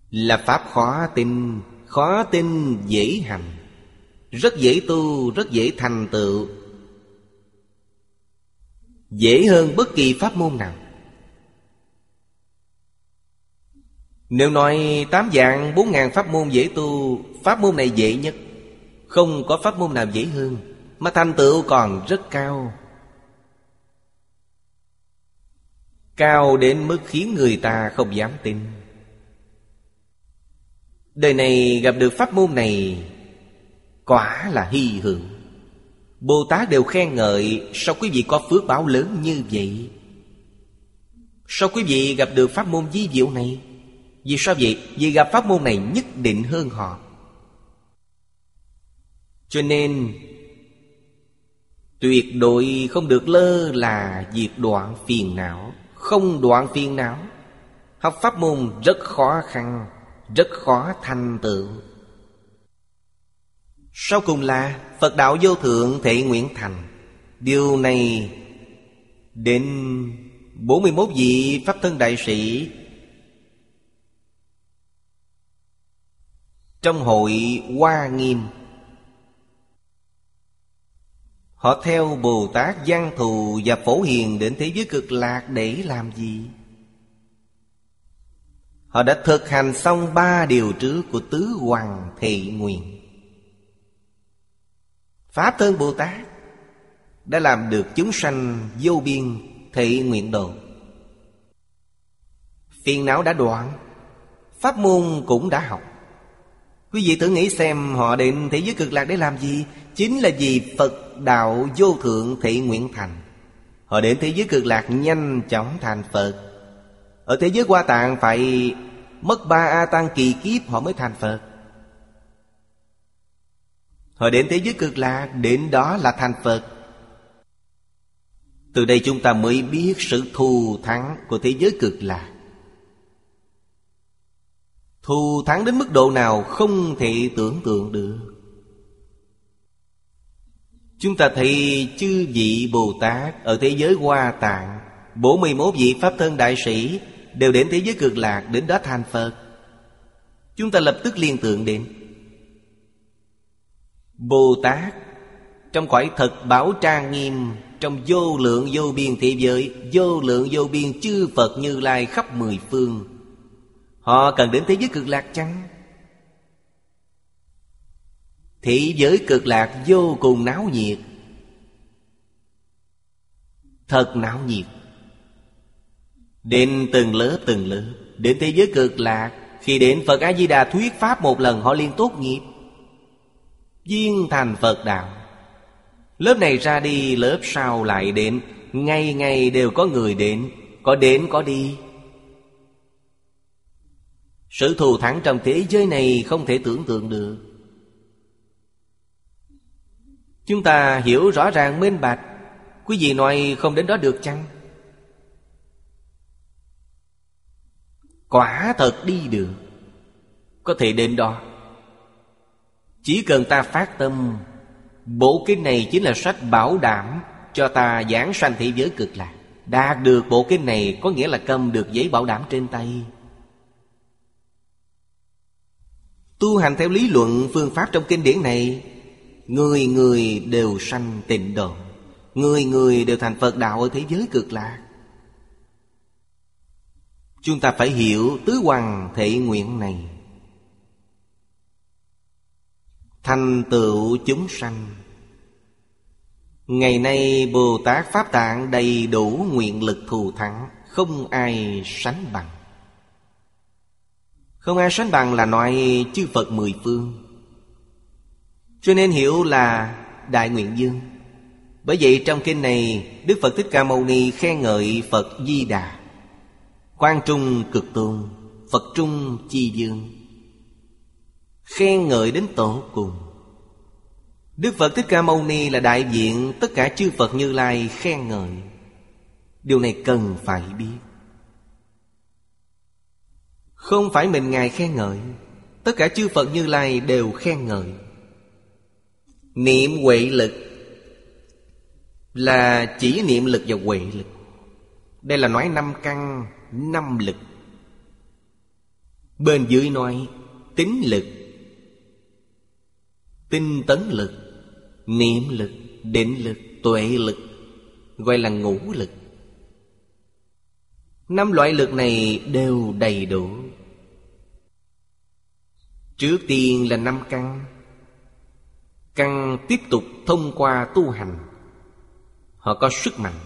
Là pháp khó tin. Khó tin dễ hành. Rất dễ tu, Rất dễ thành tựu. Dễ hơn bất kỳ pháp môn nào. Nếu nói tám dạng, bốn ngàn pháp môn dễ tu, Pháp môn này dễ nhất. Không có pháp môn nào dễ hơn, mà thành tựu còn rất cao. Cao đến mức khiến người ta không dám tin. Đời này gặp được pháp môn này, Quả là hy hưởng. Bồ Tát đều khen ngợi, Sao quý vị có phước báo lớn như vậy? Sao quý vị gặp được pháp môn di diệu này? Vì sao vậy? Vì gặp pháp môn này nhất định hơn họ. Cho nên, Tuyệt đối không được lơ là diệt đoạn phiền não, Không đoạn phiền não. Học pháp môn rất khó khăn. Rất khó thành tựu. Sau cùng là Phật đạo vô thượng thể nguyện thành. Điều này Đến 41 vị Pháp thân đại sĩ Trong hội Hoa Nghiêm. Họ theo Bồ Tát Giang Thù và Phổ Hiền đến thế giới cực lạc để làm gì? Họ đã thực hành xong ba điều trước của Tứ Hoàng Thị Nguyện. Pháp thân Bồ Tát Đã làm được chúng sanh vô biên thị nguyện độ. Phiền não đã đoạn, Pháp môn cũng đã học. Quý vị thử nghĩ xem họ đến thế giới cực lạc để làm gì? Chính là vì Phật đạo vô thượng thị nguyện thành. Họ đến thế giới cực lạc nhanh chóng thành Phật. Ở thế giới hoa tạng phải mất ba A tăng kỳ kiếp họ mới thành Phật. Họ đến thế giới cực lạc, Đến đó là thành Phật. Từ đây chúng ta mới biết sự thù thắng của thế giới cực lạc. Thù thắng đến mức độ nào không thể tưởng tượng được. Chúng ta thấy chư vị Bồ Tát Ở thế giới Hoa Tạng Bổ 11 vị Pháp Thân Đại Sĩ Đều đến thế giới cực lạc, Đến đó thành Phật Chúng ta lập tức liên tưởng đến Bồ Tát Trong cõi thật bảo trang nghiêm, Trong vô lượng vô biên thế giới, Vô lượng vô biên chư Phật như lai khắp mười phương. Họ cần đến thế giới cực lạc chăng? Thế giới cực lạc vô cùng náo nhiệt. Thật náo nhiệt. Đến từng lớp từng lớp Đến thế giới cực lạc, Khi đến Phật A-di-đà thuyết Pháp một lần, Họ liền tốt nghiệp. Viên thành Phật đạo. Lớp này ra đi, Lớp sau lại đến, Ngày ngày đều có người đến, Có đến có đi. Sự thù thắng trong thế giới này Không thể tưởng tượng được. Chúng ta hiểu rõ ràng minh bạch, Quý vị nói không đến đó được chăng? Quả thật đi được. Có thể đến đó. Chỉ cần ta phát tâm, Bộ kinh này chính là sách bảo đảm Cho ta giảng sanh thế giới cực lạc. Đạt được bộ kinh này Có nghĩa là cầm được giấy bảo đảm trên tay. Tu hành theo lý luận phương pháp trong kinh điển này, Người người đều sanh tịnh độ. Người người đều thành Phật đạo ở thế giới cực lạc. Chúng ta phải hiểu tứ hoàng thể nguyện này. Thành tựu chúng sanh. Ngày nay Bồ Tát Pháp Tạng đầy đủ nguyện lực thù thắng, Không ai sánh bằng. Không ai sánh bằng là nói chư Phật mười phương. Cho nên hiểu là Đại Nguyện Dương Bởi vậy trong kinh này, Đức Phật Thích Ca Mâu Ni khen ngợi Phật Di Đà. Quan Trung Cực Tôn Phật Trung Chi Dương. Khen ngợi đến tổ cùng. Đức Phật Thích Ca Mâu Ni là đại diện Tất cả chư Phật Như Lai khen ngợi. Điều này cần phải biết. Không phải mình Ngài khen ngợi, Tất cả chư Phật Như Lai đều khen ngợi. Niệm huệ lực Là chỉ niệm lực và huệ lực. Đây là nói năm căn Năm lực. Bên dưới nói, Tính lực, Tinh tấn lực, Niệm lực, Định lực, Tuệ lực, Gọi là ngũ lực. Năm loại lực này đều đầy đủ. Trước tiên là năm căn. Căn tiếp tục thông qua tu hành. Họ có sức mạnh.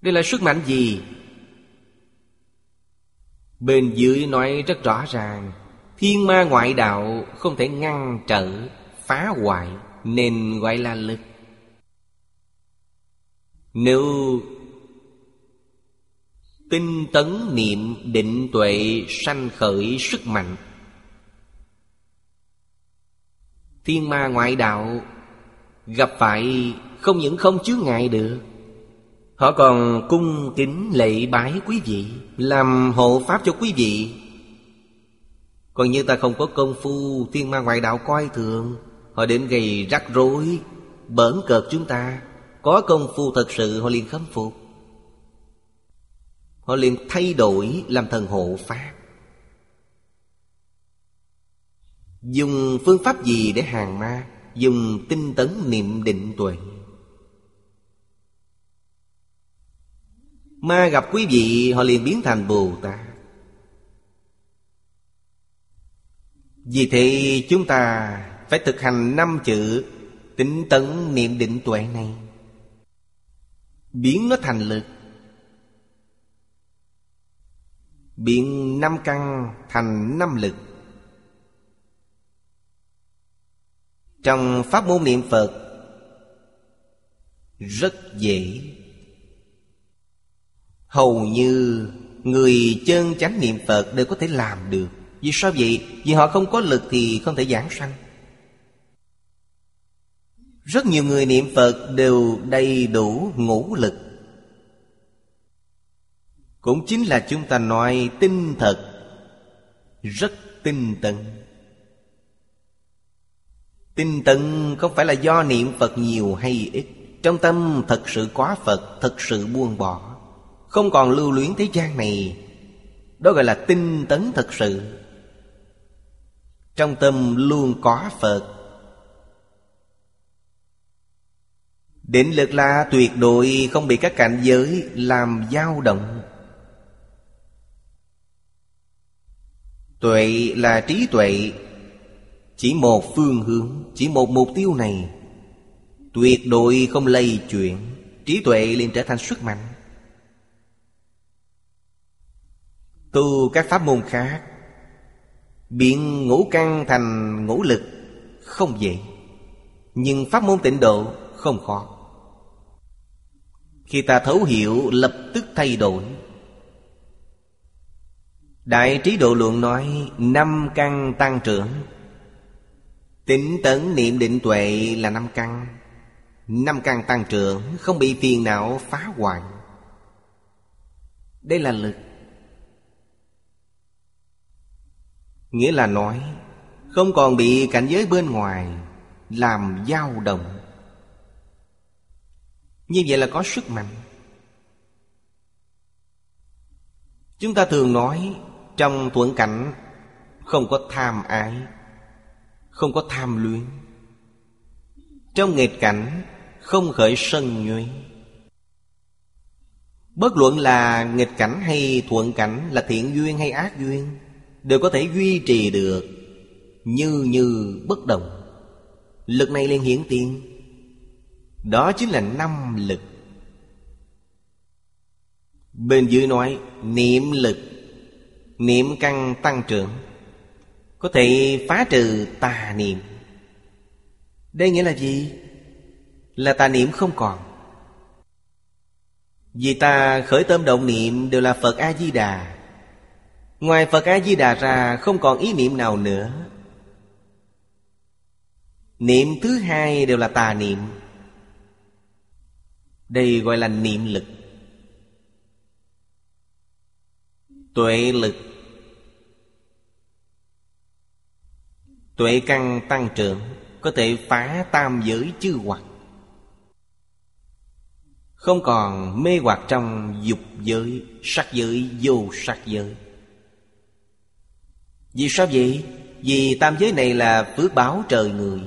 Đây là sức mạnh gì? Bên dưới nói rất rõ ràng, Thiên ma ngoại đạo không thể ngăn trở, Phá hoại, Nên gọi là lực Nếu Tinh tấn niệm định tuệ sanh khởi sức mạnh, Thiên ma ngoại đạo Gặp phải không những không chứa ngại được Họ còn cung kính lệ bái quý vị, Làm hộ pháp cho quý vị. Còn như ta không có công phu, Thiên ma ngoại đạo coi thường, Họ đến gây rắc rối, Bỡn cợt chúng ta. Có công phu thật sự, họ liền khâm phục. Họ liền thay đổi làm thần hộ pháp. Dùng phương pháp gì để hàng ma? Dùng tinh tấn niệm định tuệ. Ma gặp quý vị, họ liền biến thành Bồ Tát. Vì thế, chúng ta phải thực hành năm chữ Tĩnh tấn niệm định tuệ này. Biến nó thành lực. Biến năm căn thành năm lực. Trong pháp môn niệm Phật, Rất dễ. Hầu như người chân chánh niệm Phật đều có thể làm được. Vì sao vậy? Vì họ không có lực thì không thể giảng sanh. Rất nhiều người niệm Phật đều đầy đủ ngũ lực. Cũng chính là chúng ta nói tinh thật, Rất tinh tận Tinh tận không phải là do niệm Phật nhiều hay ít. Trong tâm thật sự quá Phật, Thật sự buông bỏ. Không còn lưu luyến thế gian này. Đó gọi là tinh tấn thật sự. Trong tâm luôn có Phật. Định lực là tuyệt đối không bị các cảnh giới làm dao động. Tuệ là trí tuệ, chỉ một phương hướng, Chỉ một mục tiêu này. Tuyệt đối không lây chuyển, Trí tuệ liền trở thành sức mạnh. Tu các pháp môn khác. Biến ngũ căn thành ngũ lực, Không dễ. Nhưng pháp môn tịnh độ, không khó. Khi ta thấu hiểu, lập tức thay đổi. Đại trí độ luận nói, Năm căn tăng trưởng. Tĩnh tấn niệm định tuệ là năm căn. Năm căn tăng trưởng, Không bị phiền não phá hoại. Đây là lực Nghĩa là nói, Không còn bị cảnh giới bên ngoài Làm dao động. Như vậy là có sức mạnh. Chúng ta thường nói, Trong thuận cảnh, Không có tham ái, không có tham luyến. Trong nghịch cảnh, không khởi sân nhuế. Bất luận là nghịch cảnh hay thuận cảnh, là thiện duyên hay ác duyên đều có thể duy trì được như như bất động lực này liền hiển tiền. Đó chính là năm lực. Bên dưới nói, niệm lực, niệm căn tăng trưởng, có thể phá trừ tà niệm. Đây nghĩa là gì? Là tà niệm không còn. Vì ta khởi tâm động niệm đều là Phật A-di-đà Ngoài Phật A-di-đà ra, không còn ý niệm nào nữa. Niệm thứ hai đều là tà niệm. Đây gọi là niệm lực. Tuệ lực. Tuệ căn tăng trưởng, Có thể phá tam giới chư hoặc. Không còn mê hoặc trong dục giới, Sắc giới, vô sắc giới. Vì sao vậy? Vì tam giới này là phước báo trời người.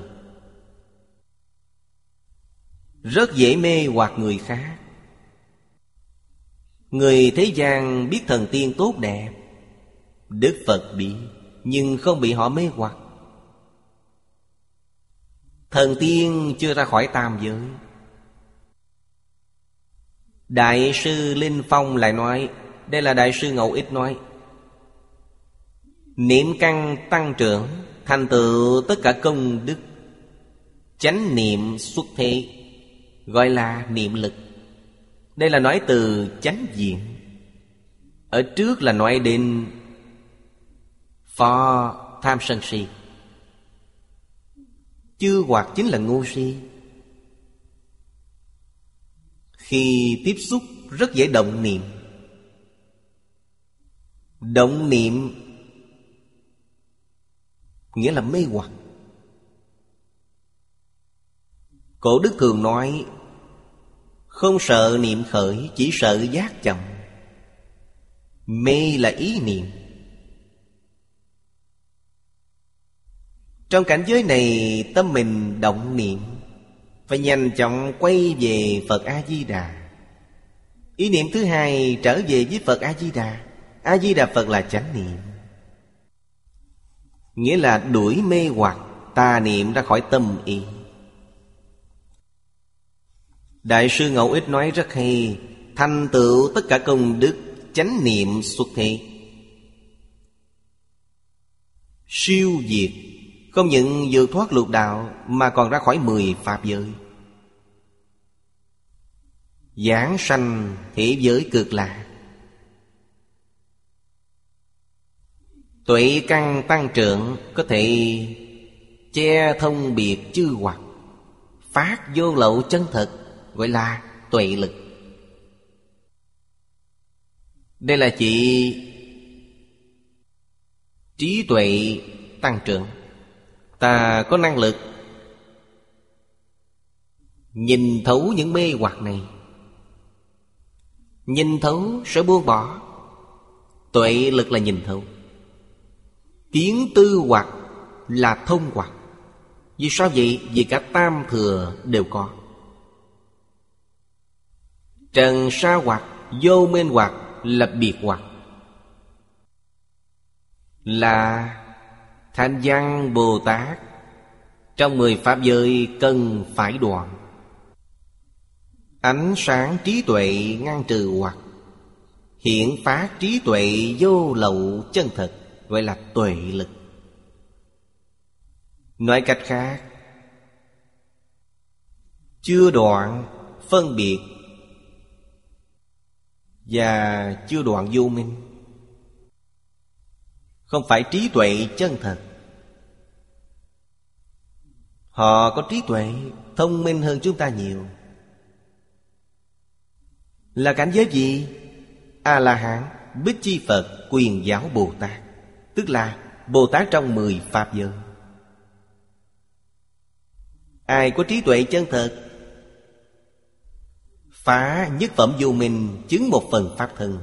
Rất dễ mê hoặc người khác. Người thế gian biết thần tiên tốt đẹp, Đức Phật biết Nhưng không bị họ mê hoặc. Thần tiên chưa ra khỏi tam giới. Đại sư Linh Phong lại nói, Đây là Đại sư Ngậu Ích nói Niệm căn tăng trưởng, Thành tựu tất cả công đức. Chánh niệm xuất thế, Gọi là niệm lực. Đây là nói từ chánh diện. Ở trước là nói đến Phò tham sân si. Chư hoặc chính là ngu si. Khi tiếp xúc, rất dễ động niệm. Động niệm Nghĩa là mê hoặc. Cổ đức thường nói, Không sợ niệm khởi, Chỉ sợ giác chậm. Mê là ý niệm. Trong cảnh giới này, Tâm mình động niệm, Phải nhanh chóng quay về Phật A-di-đà. Ý niệm thứ hai, trở về với Phật A-di-đà. A-di-đà Phật là chánh niệm. Nghĩa là đuổi mê hoặc Tà niệm ra khỏi tâm ý Đại sư Ngẫu Ích nói rất hay Thành tựu tất cả công đức, Chánh niệm xuất thế. Siêu diệt, Không những vượt thoát lục đạo, Mà còn ra khỏi mười pháp giới. Giảng sanh, thế giới cực lạc. Tuệ căn tăng trưởng Có thể che thông biệt chư hoặc, Phát vô lậu chân thật Gọi là tuệ lực. Đây là chỉ Trí tuệ tăng trưởng. Ta có năng lực Nhìn thấu những mê hoặc này. Nhìn thấu sẽ buông bỏ. Tuệ lực là nhìn thấu. Kiến tư hoặc là thông hoặc. Vì sao vậy? Vì cả tam thừa đều có. Trần sa hoặc, Vô minh hoặc là biệt hoặc. Là Thanh văn Bồ Tát. Trong mười Pháp giới cần phải đoạn. Ánh sáng trí tuệ ngăn trừ hoặc. Hiện phát trí tuệ vô lậu chân thật Gọi là tuệ lực. Nói cách khác, Chưa đoạn phân biệt Và chưa đoạn vô minh. Không phải trí tuệ chân thật. Họ có trí tuệ Thông minh hơn chúng ta nhiều. Là cảnh giới gì? A-la-hán Bích Chi Phật, Quyền giáo Bồ Tát. Tức là Bồ Tát trong mười Pháp giới. Ai có trí tuệ chân thật, Phá nhất phẩm vô minh Chứng một phần Pháp thân.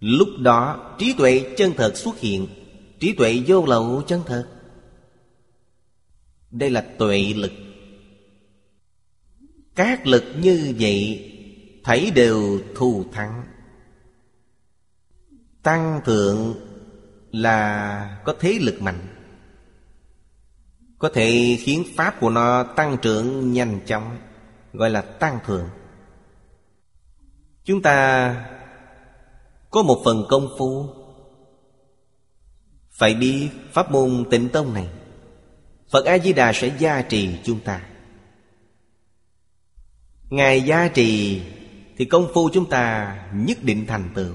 Lúc đó, trí tuệ chân thật xuất hiện, Trí tuệ vô lậu chân thật. Đây là tuệ lực. Các lực như vậy Thảy đều thù thắng. Tăng thượng là có thế lực mạnh, Có thể khiến pháp của nó tăng trưởng nhanh chóng, Gọi là tăng thượng. Chúng ta có một phần công phu. Phải biết pháp môn tịnh tông này, Phật A-di-đà sẽ gia trì chúng ta. Ngài gia trì Thì công phu chúng ta nhất định thành tựu.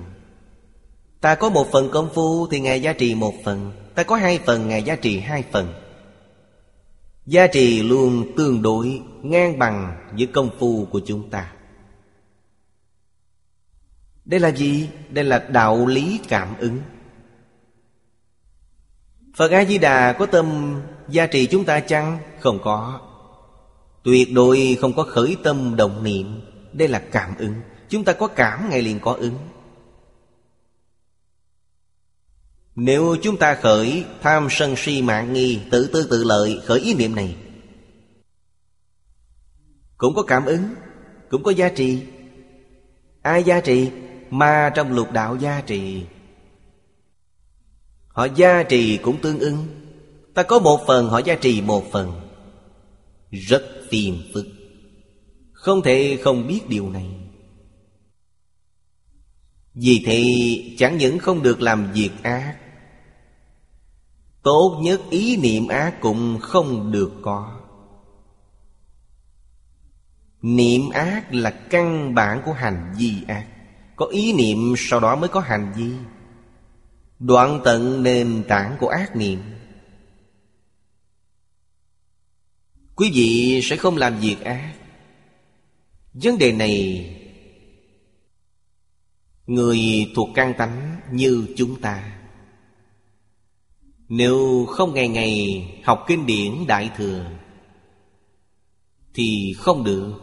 Ta có một phần công phu thì Ngài giá trị một phần. Ta có hai phần, Ngài giá trị hai phần. Giá trị luôn tương đối, ngang bằng với công phu của chúng ta. Đây là gì? Đây là đạo lý cảm ứng. Phật A-di-đà có tâm gia trì chúng ta chăng? Không có. Tuyệt đối không có khởi tâm động niệm. Đây là cảm ứng. Chúng ta có cảm ngày liền có ứng. Nếu chúng ta khởi tham sân si mạng nghi, Tự tư tự lợi, khởi ý niệm này, Cũng có cảm ứng, Cũng có giá trị. Ai giá trị? ma trong lục đạo giá trị. Họ gia trì cũng tương ứng. Ta có một phần, họ gia trì một phần. Rất phiền phức. Không thể không biết điều này. Vì thế, chẳng những không được làm việc ác Tốt nhất ý niệm ác cũng không được có. Niệm ác là căn bản của hành vi ác. Có ý niệm, sau đó mới có hành vi. Đoạn tận nền tảng của ác niệm. Quý vị sẽ không làm việc ác. Vấn đề này, Người thuộc căn tánh như chúng ta. Nếu không ngày ngày học kinh điển Đại Thừa, Thì không được.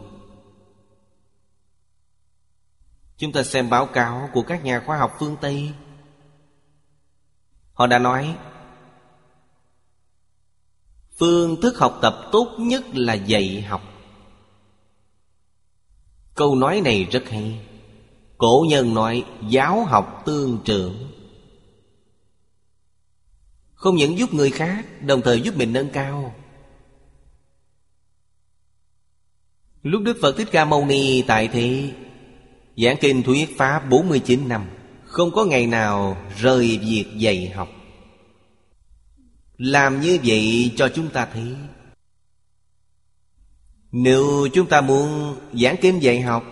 Chúng ta xem báo cáo của các nhà khoa học phương Tây. Họ đã nói, Phương thức học tập tốt nhất là dạy học. Câu nói này rất hay. Cổ nhân nói, giáo học tương trưởng. Không những giúp người khác, Đồng thời giúp mình nâng cao. Lúc Đức Phật Thích Ca Mâu Ni tại thế, Giảng kinh thuyết Pháp 49 năm, Không có ngày nào rời việc dạy học. Làm như vậy cho chúng ta thấy, Nếu chúng ta muốn giảng kinh dạy học,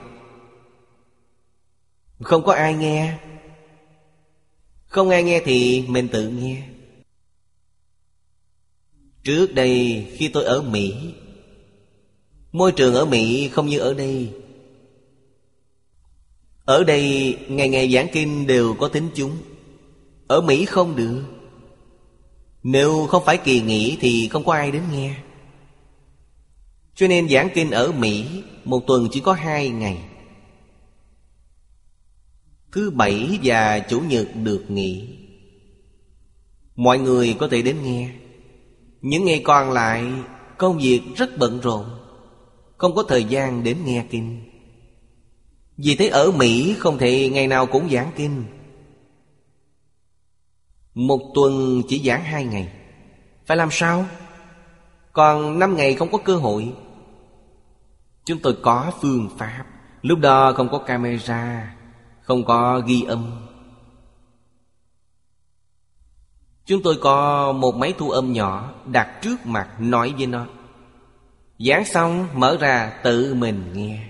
Không có ai nghe. Không ai nghe thì mình tự nghe. Trước đây khi tôi ở Mỹ. Môi trường ở Mỹ không như ở đây. Ở đây, ngày ngày giảng kinh đều có tính chúng. Ở Mỹ không được. Nếu không phải kỳ nghỉ thì không có ai đến nghe. Cho nên giảng kinh ở Mỹ Một tuần chỉ có hai ngày. Thứ bảy và chủ nhật được nghỉ. Mọi người có thể đến nghe. Những ngày còn lại, Công việc rất bận rộn, Không có thời gian đến nghe kinh. Vì thế ở Mỹ không thể ngày nào cũng giảng kinh. Một tuần chỉ giảng hai ngày. Phải làm sao? Còn năm ngày không có cơ hội. Chúng tôi có phương pháp. Lúc đó không có camera, Không có ghi âm. Chúng tôi có một máy thu âm nhỏ Đặt trước mặt nói với nó. Giảng xong, mở ra tự mình nghe.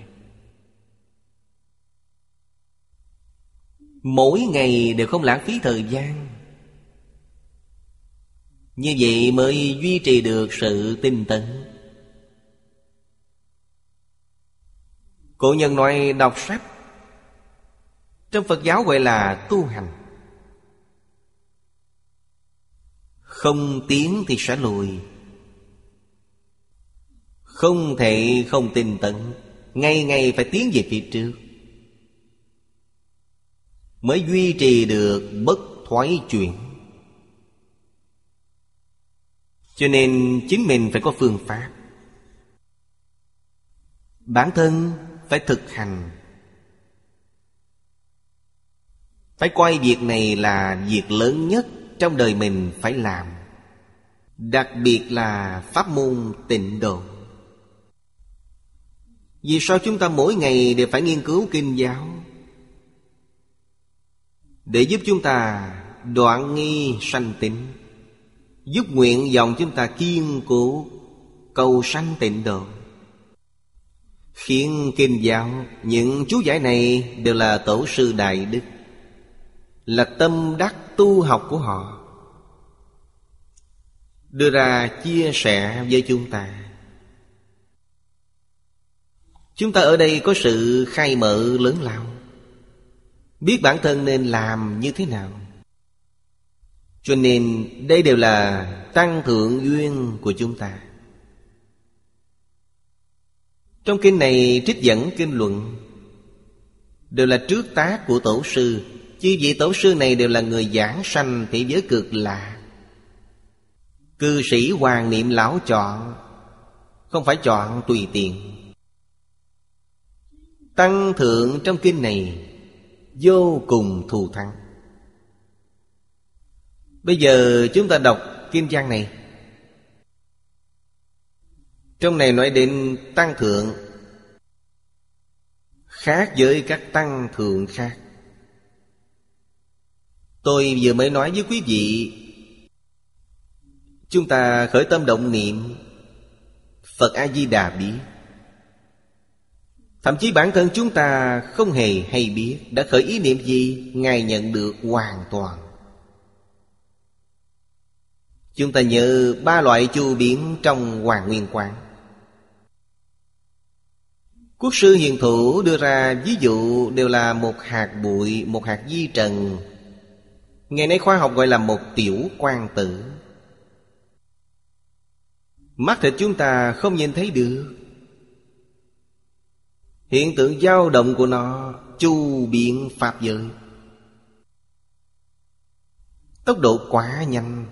Mỗi ngày đều không lãng phí thời gian. Như vậy mới duy trì được sự tinh tấn. Cổ nhân nói đọc sách. Trong Phật giáo gọi là tu hành. Không tiến thì sẽ lùi. Không thể không tinh tấn, ngay ngày phải tiến về phía trước. Mới duy trì được bất thoái chuyển. Cho nên chính mình phải có phương pháp. Bản thân phải thực hành. Phải coi việc này là việc lớn nhất trong đời mình phải làm, đặc biệt là pháp môn tịnh độ. Vì sao chúng ta mỗi ngày đều phải nghiên cứu kinh giáo? Để giúp chúng ta đoạn nghi sanh tịnh, Giúp nguyện dòng chúng ta kiên cố Cầu sanh tịnh độ. Khiến kinh giáo, Những chú giải này đều là tổ sư Đại Đức. Là tâm đắc tu học của họ. Đưa ra chia sẻ với chúng ta. Chúng ta ở đây có sự khai mở lớn lao. Biết bản thân nên làm như thế nào. Cho nên đây đều là tăng thượng duyên của chúng ta. Trong kinh này trích dẫn kinh luận, Đều là trước tác của tổ sư. Chứ vị tổ sư này đều là người giảng sanh thế giới cực lạ. Cư sĩ hoàng niệm lão chọn, Không phải chọn tùy tiện. Tăng thượng trong kinh này, vô cùng thù thắng. Bây giờ chúng ta đọc kinh văn này. Trong này nói đến tăng thượng, khác với các tăng thượng khác. Tôi vừa mới nói với quý vị Chúng ta khởi tâm động niệm Phật A-di-đà biết Thậm chí bản thân chúng ta không hề hay biết Đã khởi ý niệm gì Ngài nhận được hoàn toàn. Chúng ta nhớ ba loại chu biến trong Hoàng Nguyên Quán. Quốc sư hiền thủ đưa ra ví dụ đều là một hạt bụi, một hạt di trần Ngày nay khoa học gọi là một tiểu quan tử. Mắt thịt chúng ta không nhìn thấy được. Hiện tượng dao động của nó, chu biện pháp giới. Tốc độ quá nhanh.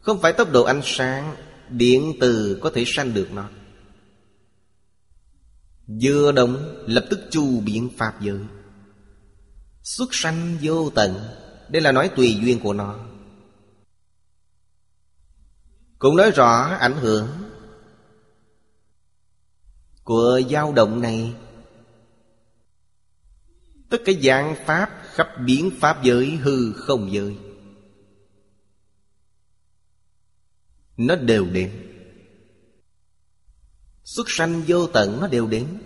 Không phải tốc độ ánh sáng, Điện từ có thể sanh được nó. Vừa động, lập tức chu biện pháp giới. Xuất sanh vô tận. Đây là nói tùy duyên của nó. Cũng nói rõ ảnh hưởng Của dao động này. Tất cả dạng pháp khắp biến pháp giới, hư không giới. Nó đều đến. Xuất sanh vô tận nó đều đến.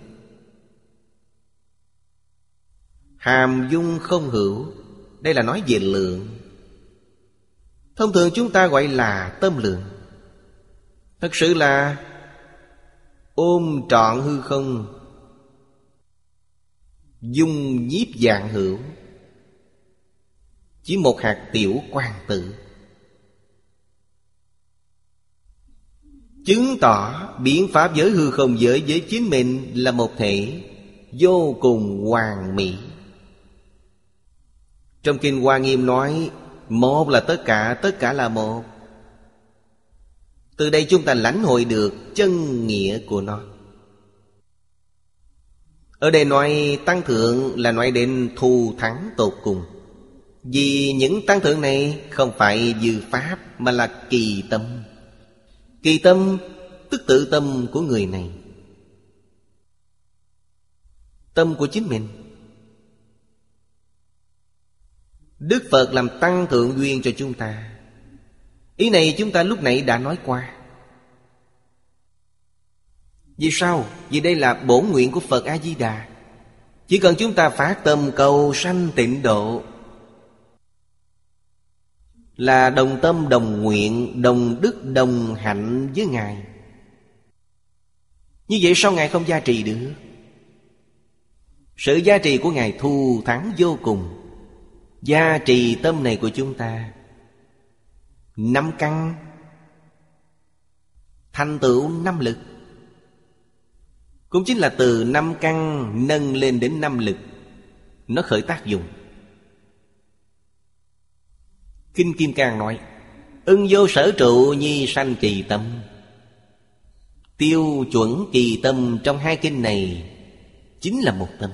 Hàm dung không hữu. Đây là nói về lượng. Thông thường chúng ta gọi là tâm lượng. Thật sự là Ôm trọn hư không, Dung nhiếp dạng hữu. Chỉ một hạt tiểu quan tử. Chứng tỏ biến pháp giới hư không giới với chính mình là một thể Vô cùng hoàn mỹ. Trong Kinh Hoa Nghiêm nói Một là tất cả, tất cả là một. Từ đây chúng ta lãnh hội được chân nghĩa của nó. Ở đây nói tăng thượng là nói đến thù thắng tột cùng. Vì những tăng thượng này không phải dư pháp mà là kỳ tâm. Kỳ tâm tức tự tâm của người này. Tâm của chính mình. Đức Phật làm tăng thượng duyên cho chúng ta. Ý này chúng ta lúc nãy đã nói qua. Vì sao? Vì đây là bổn nguyện của Phật A-di-đà. Chỉ cần chúng ta phát tâm cầu sanh tịnh độ, là đồng tâm, đồng nguyện, đồng đức, đồng hạnh với ngài. Như vậy sao ngài không gia trì được? Sự gia trì của ngài thu thắng vô cùng gia trì tâm này của chúng ta. Năm căn. Thành tựu năm lực. Cũng chính là từ năm căn nâng lên đến năm lực, nó khởi tác dụng. Kinh Kim Cang nói, Ưng vô sở trụ nhi sanh kỳ tâm. Tiêu chuẩn kỳ tâm trong hai kinh này Chính là một tâm.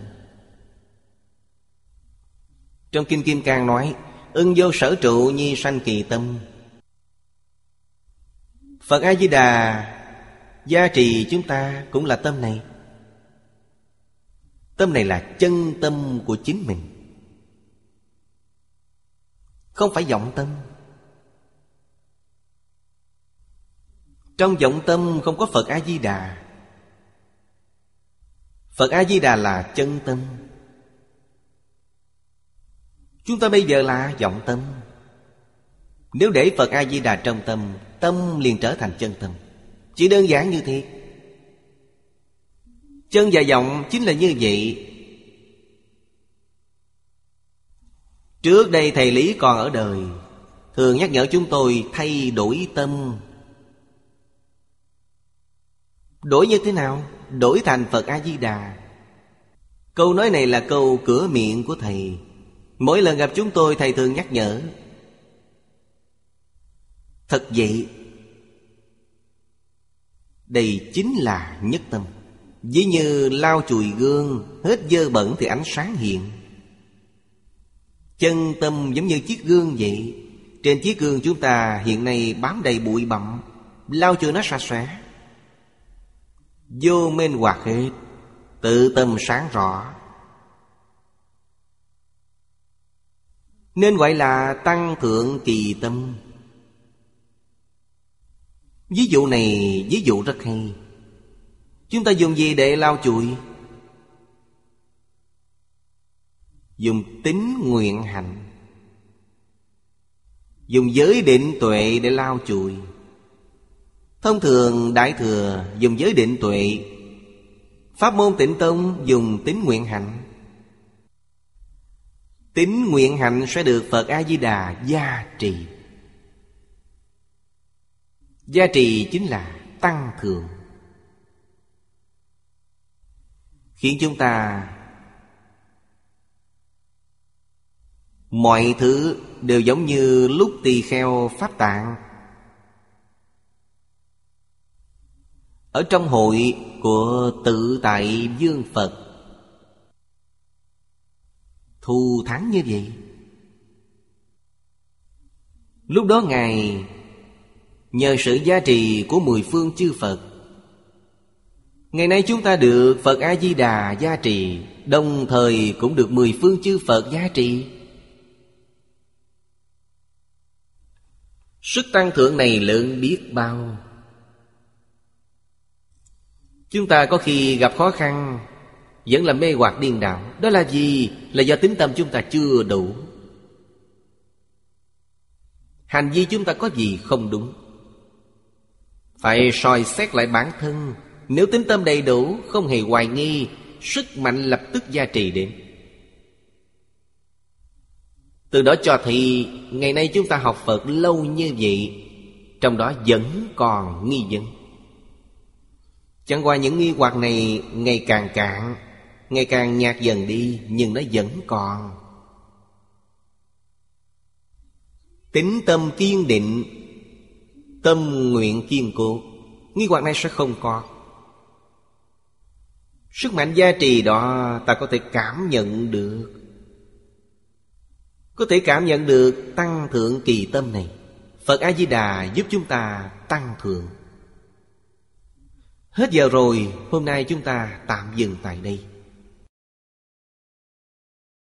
Trong Kinh Kim Cang nói, Ưng vô sở trụ nhi sanh kỳ tâm. Phật A-di-đà, Gia trì chúng ta cũng là tâm này. Tâm này là chân tâm của chính mình. Không phải vọng tâm. Trong vọng tâm không có Phật A-di-đà. Phật A-di-đà là chân tâm. Chúng ta bây giờ là vọng tâm. Nếu để Phật A-di-đà trong tâm Tâm liền trở thành chân tâm. Chỉ đơn giản như thế. Chân và vọng chính là như vậy. Trước đây thầy Lý còn ở đời, Thường nhắc nhở chúng tôi thay đổi tâm. Đổi như thế nào? Đổi thành Phật A-di-đà. Câu nói này là câu cửa miệng của thầy. Mỗi lần gặp chúng tôi, thầy thường nhắc nhở. Thật vậy Đây chính là nhất tâm. Ví như lau chùi gương, Hết dơ bẩn thì ánh sáng hiện. Chân tâm giống như chiếc gương vậy. Trên chiếc gương chúng ta hiện nay bám đầy bụi bặm. Lau chùi nó sạch sẽ. Vô minh hoạt hết. Tự tâm sáng rõ. Nên gọi là tăng thượng kỳ tâm. Ví dụ này, ví dụ rất hay. Chúng ta dùng gì để lau chùi? Dùng tính nguyện hạnh Dùng giới định tuệ để lau chùi. Thông thường, Đại Thừa dùng giới định tuệ. Pháp môn tịnh tông dùng tính nguyện hạnh Tính nguyện hạnh sẽ được Phật A-di-đà gia trì. Gia trì chính là tăng cường. Khiến chúng ta Mọi thứ đều giống như lúc tỳ kheo pháp tạng. Ở trong hội của tự tại dương Phật Thù thắng như vậy. Lúc đó Ngài, Nhờ sự gia trì của mười phương chư Phật, Ngày nay chúng ta được Phật A-di-đà gia trì, Đồng thời cũng được mười phương chư Phật gia trì. Sức tăng thượng này lớn biết bao. Chúng ta có khi gặp khó khăn vẫn là mê hoặc điên đạo Đó là gì? Là do tính tâm chúng ta chưa đủ. Hành vi chúng ta có gì không đúng? Phải soi xét lại bản thân. Nếu tính tâm đầy đủ, Không hề hoài nghi, Sức mạnh lập tức gia trì đến. Từ đó cho thì, Ngày nay chúng ta học Phật lâu như vậy, Trong đó vẫn còn nghi vấn. Chẳng qua những nghi hoặc này ngày càng cạn Ngày càng nhạt dần đi Nhưng nó vẫn còn. Tính tâm kiên định Tâm nguyện kiên cố. Nghi hoặc này sẽ không có. Sức mạnh gia trì đó ta có thể cảm nhận được. Có thể cảm nhận được tăng thượng kỳ tâm này. Phật A-di-đà giúp chúng ta tăng thượng. Hết giờ rồi, hôm nay chúng ta tạm dừng tại đây.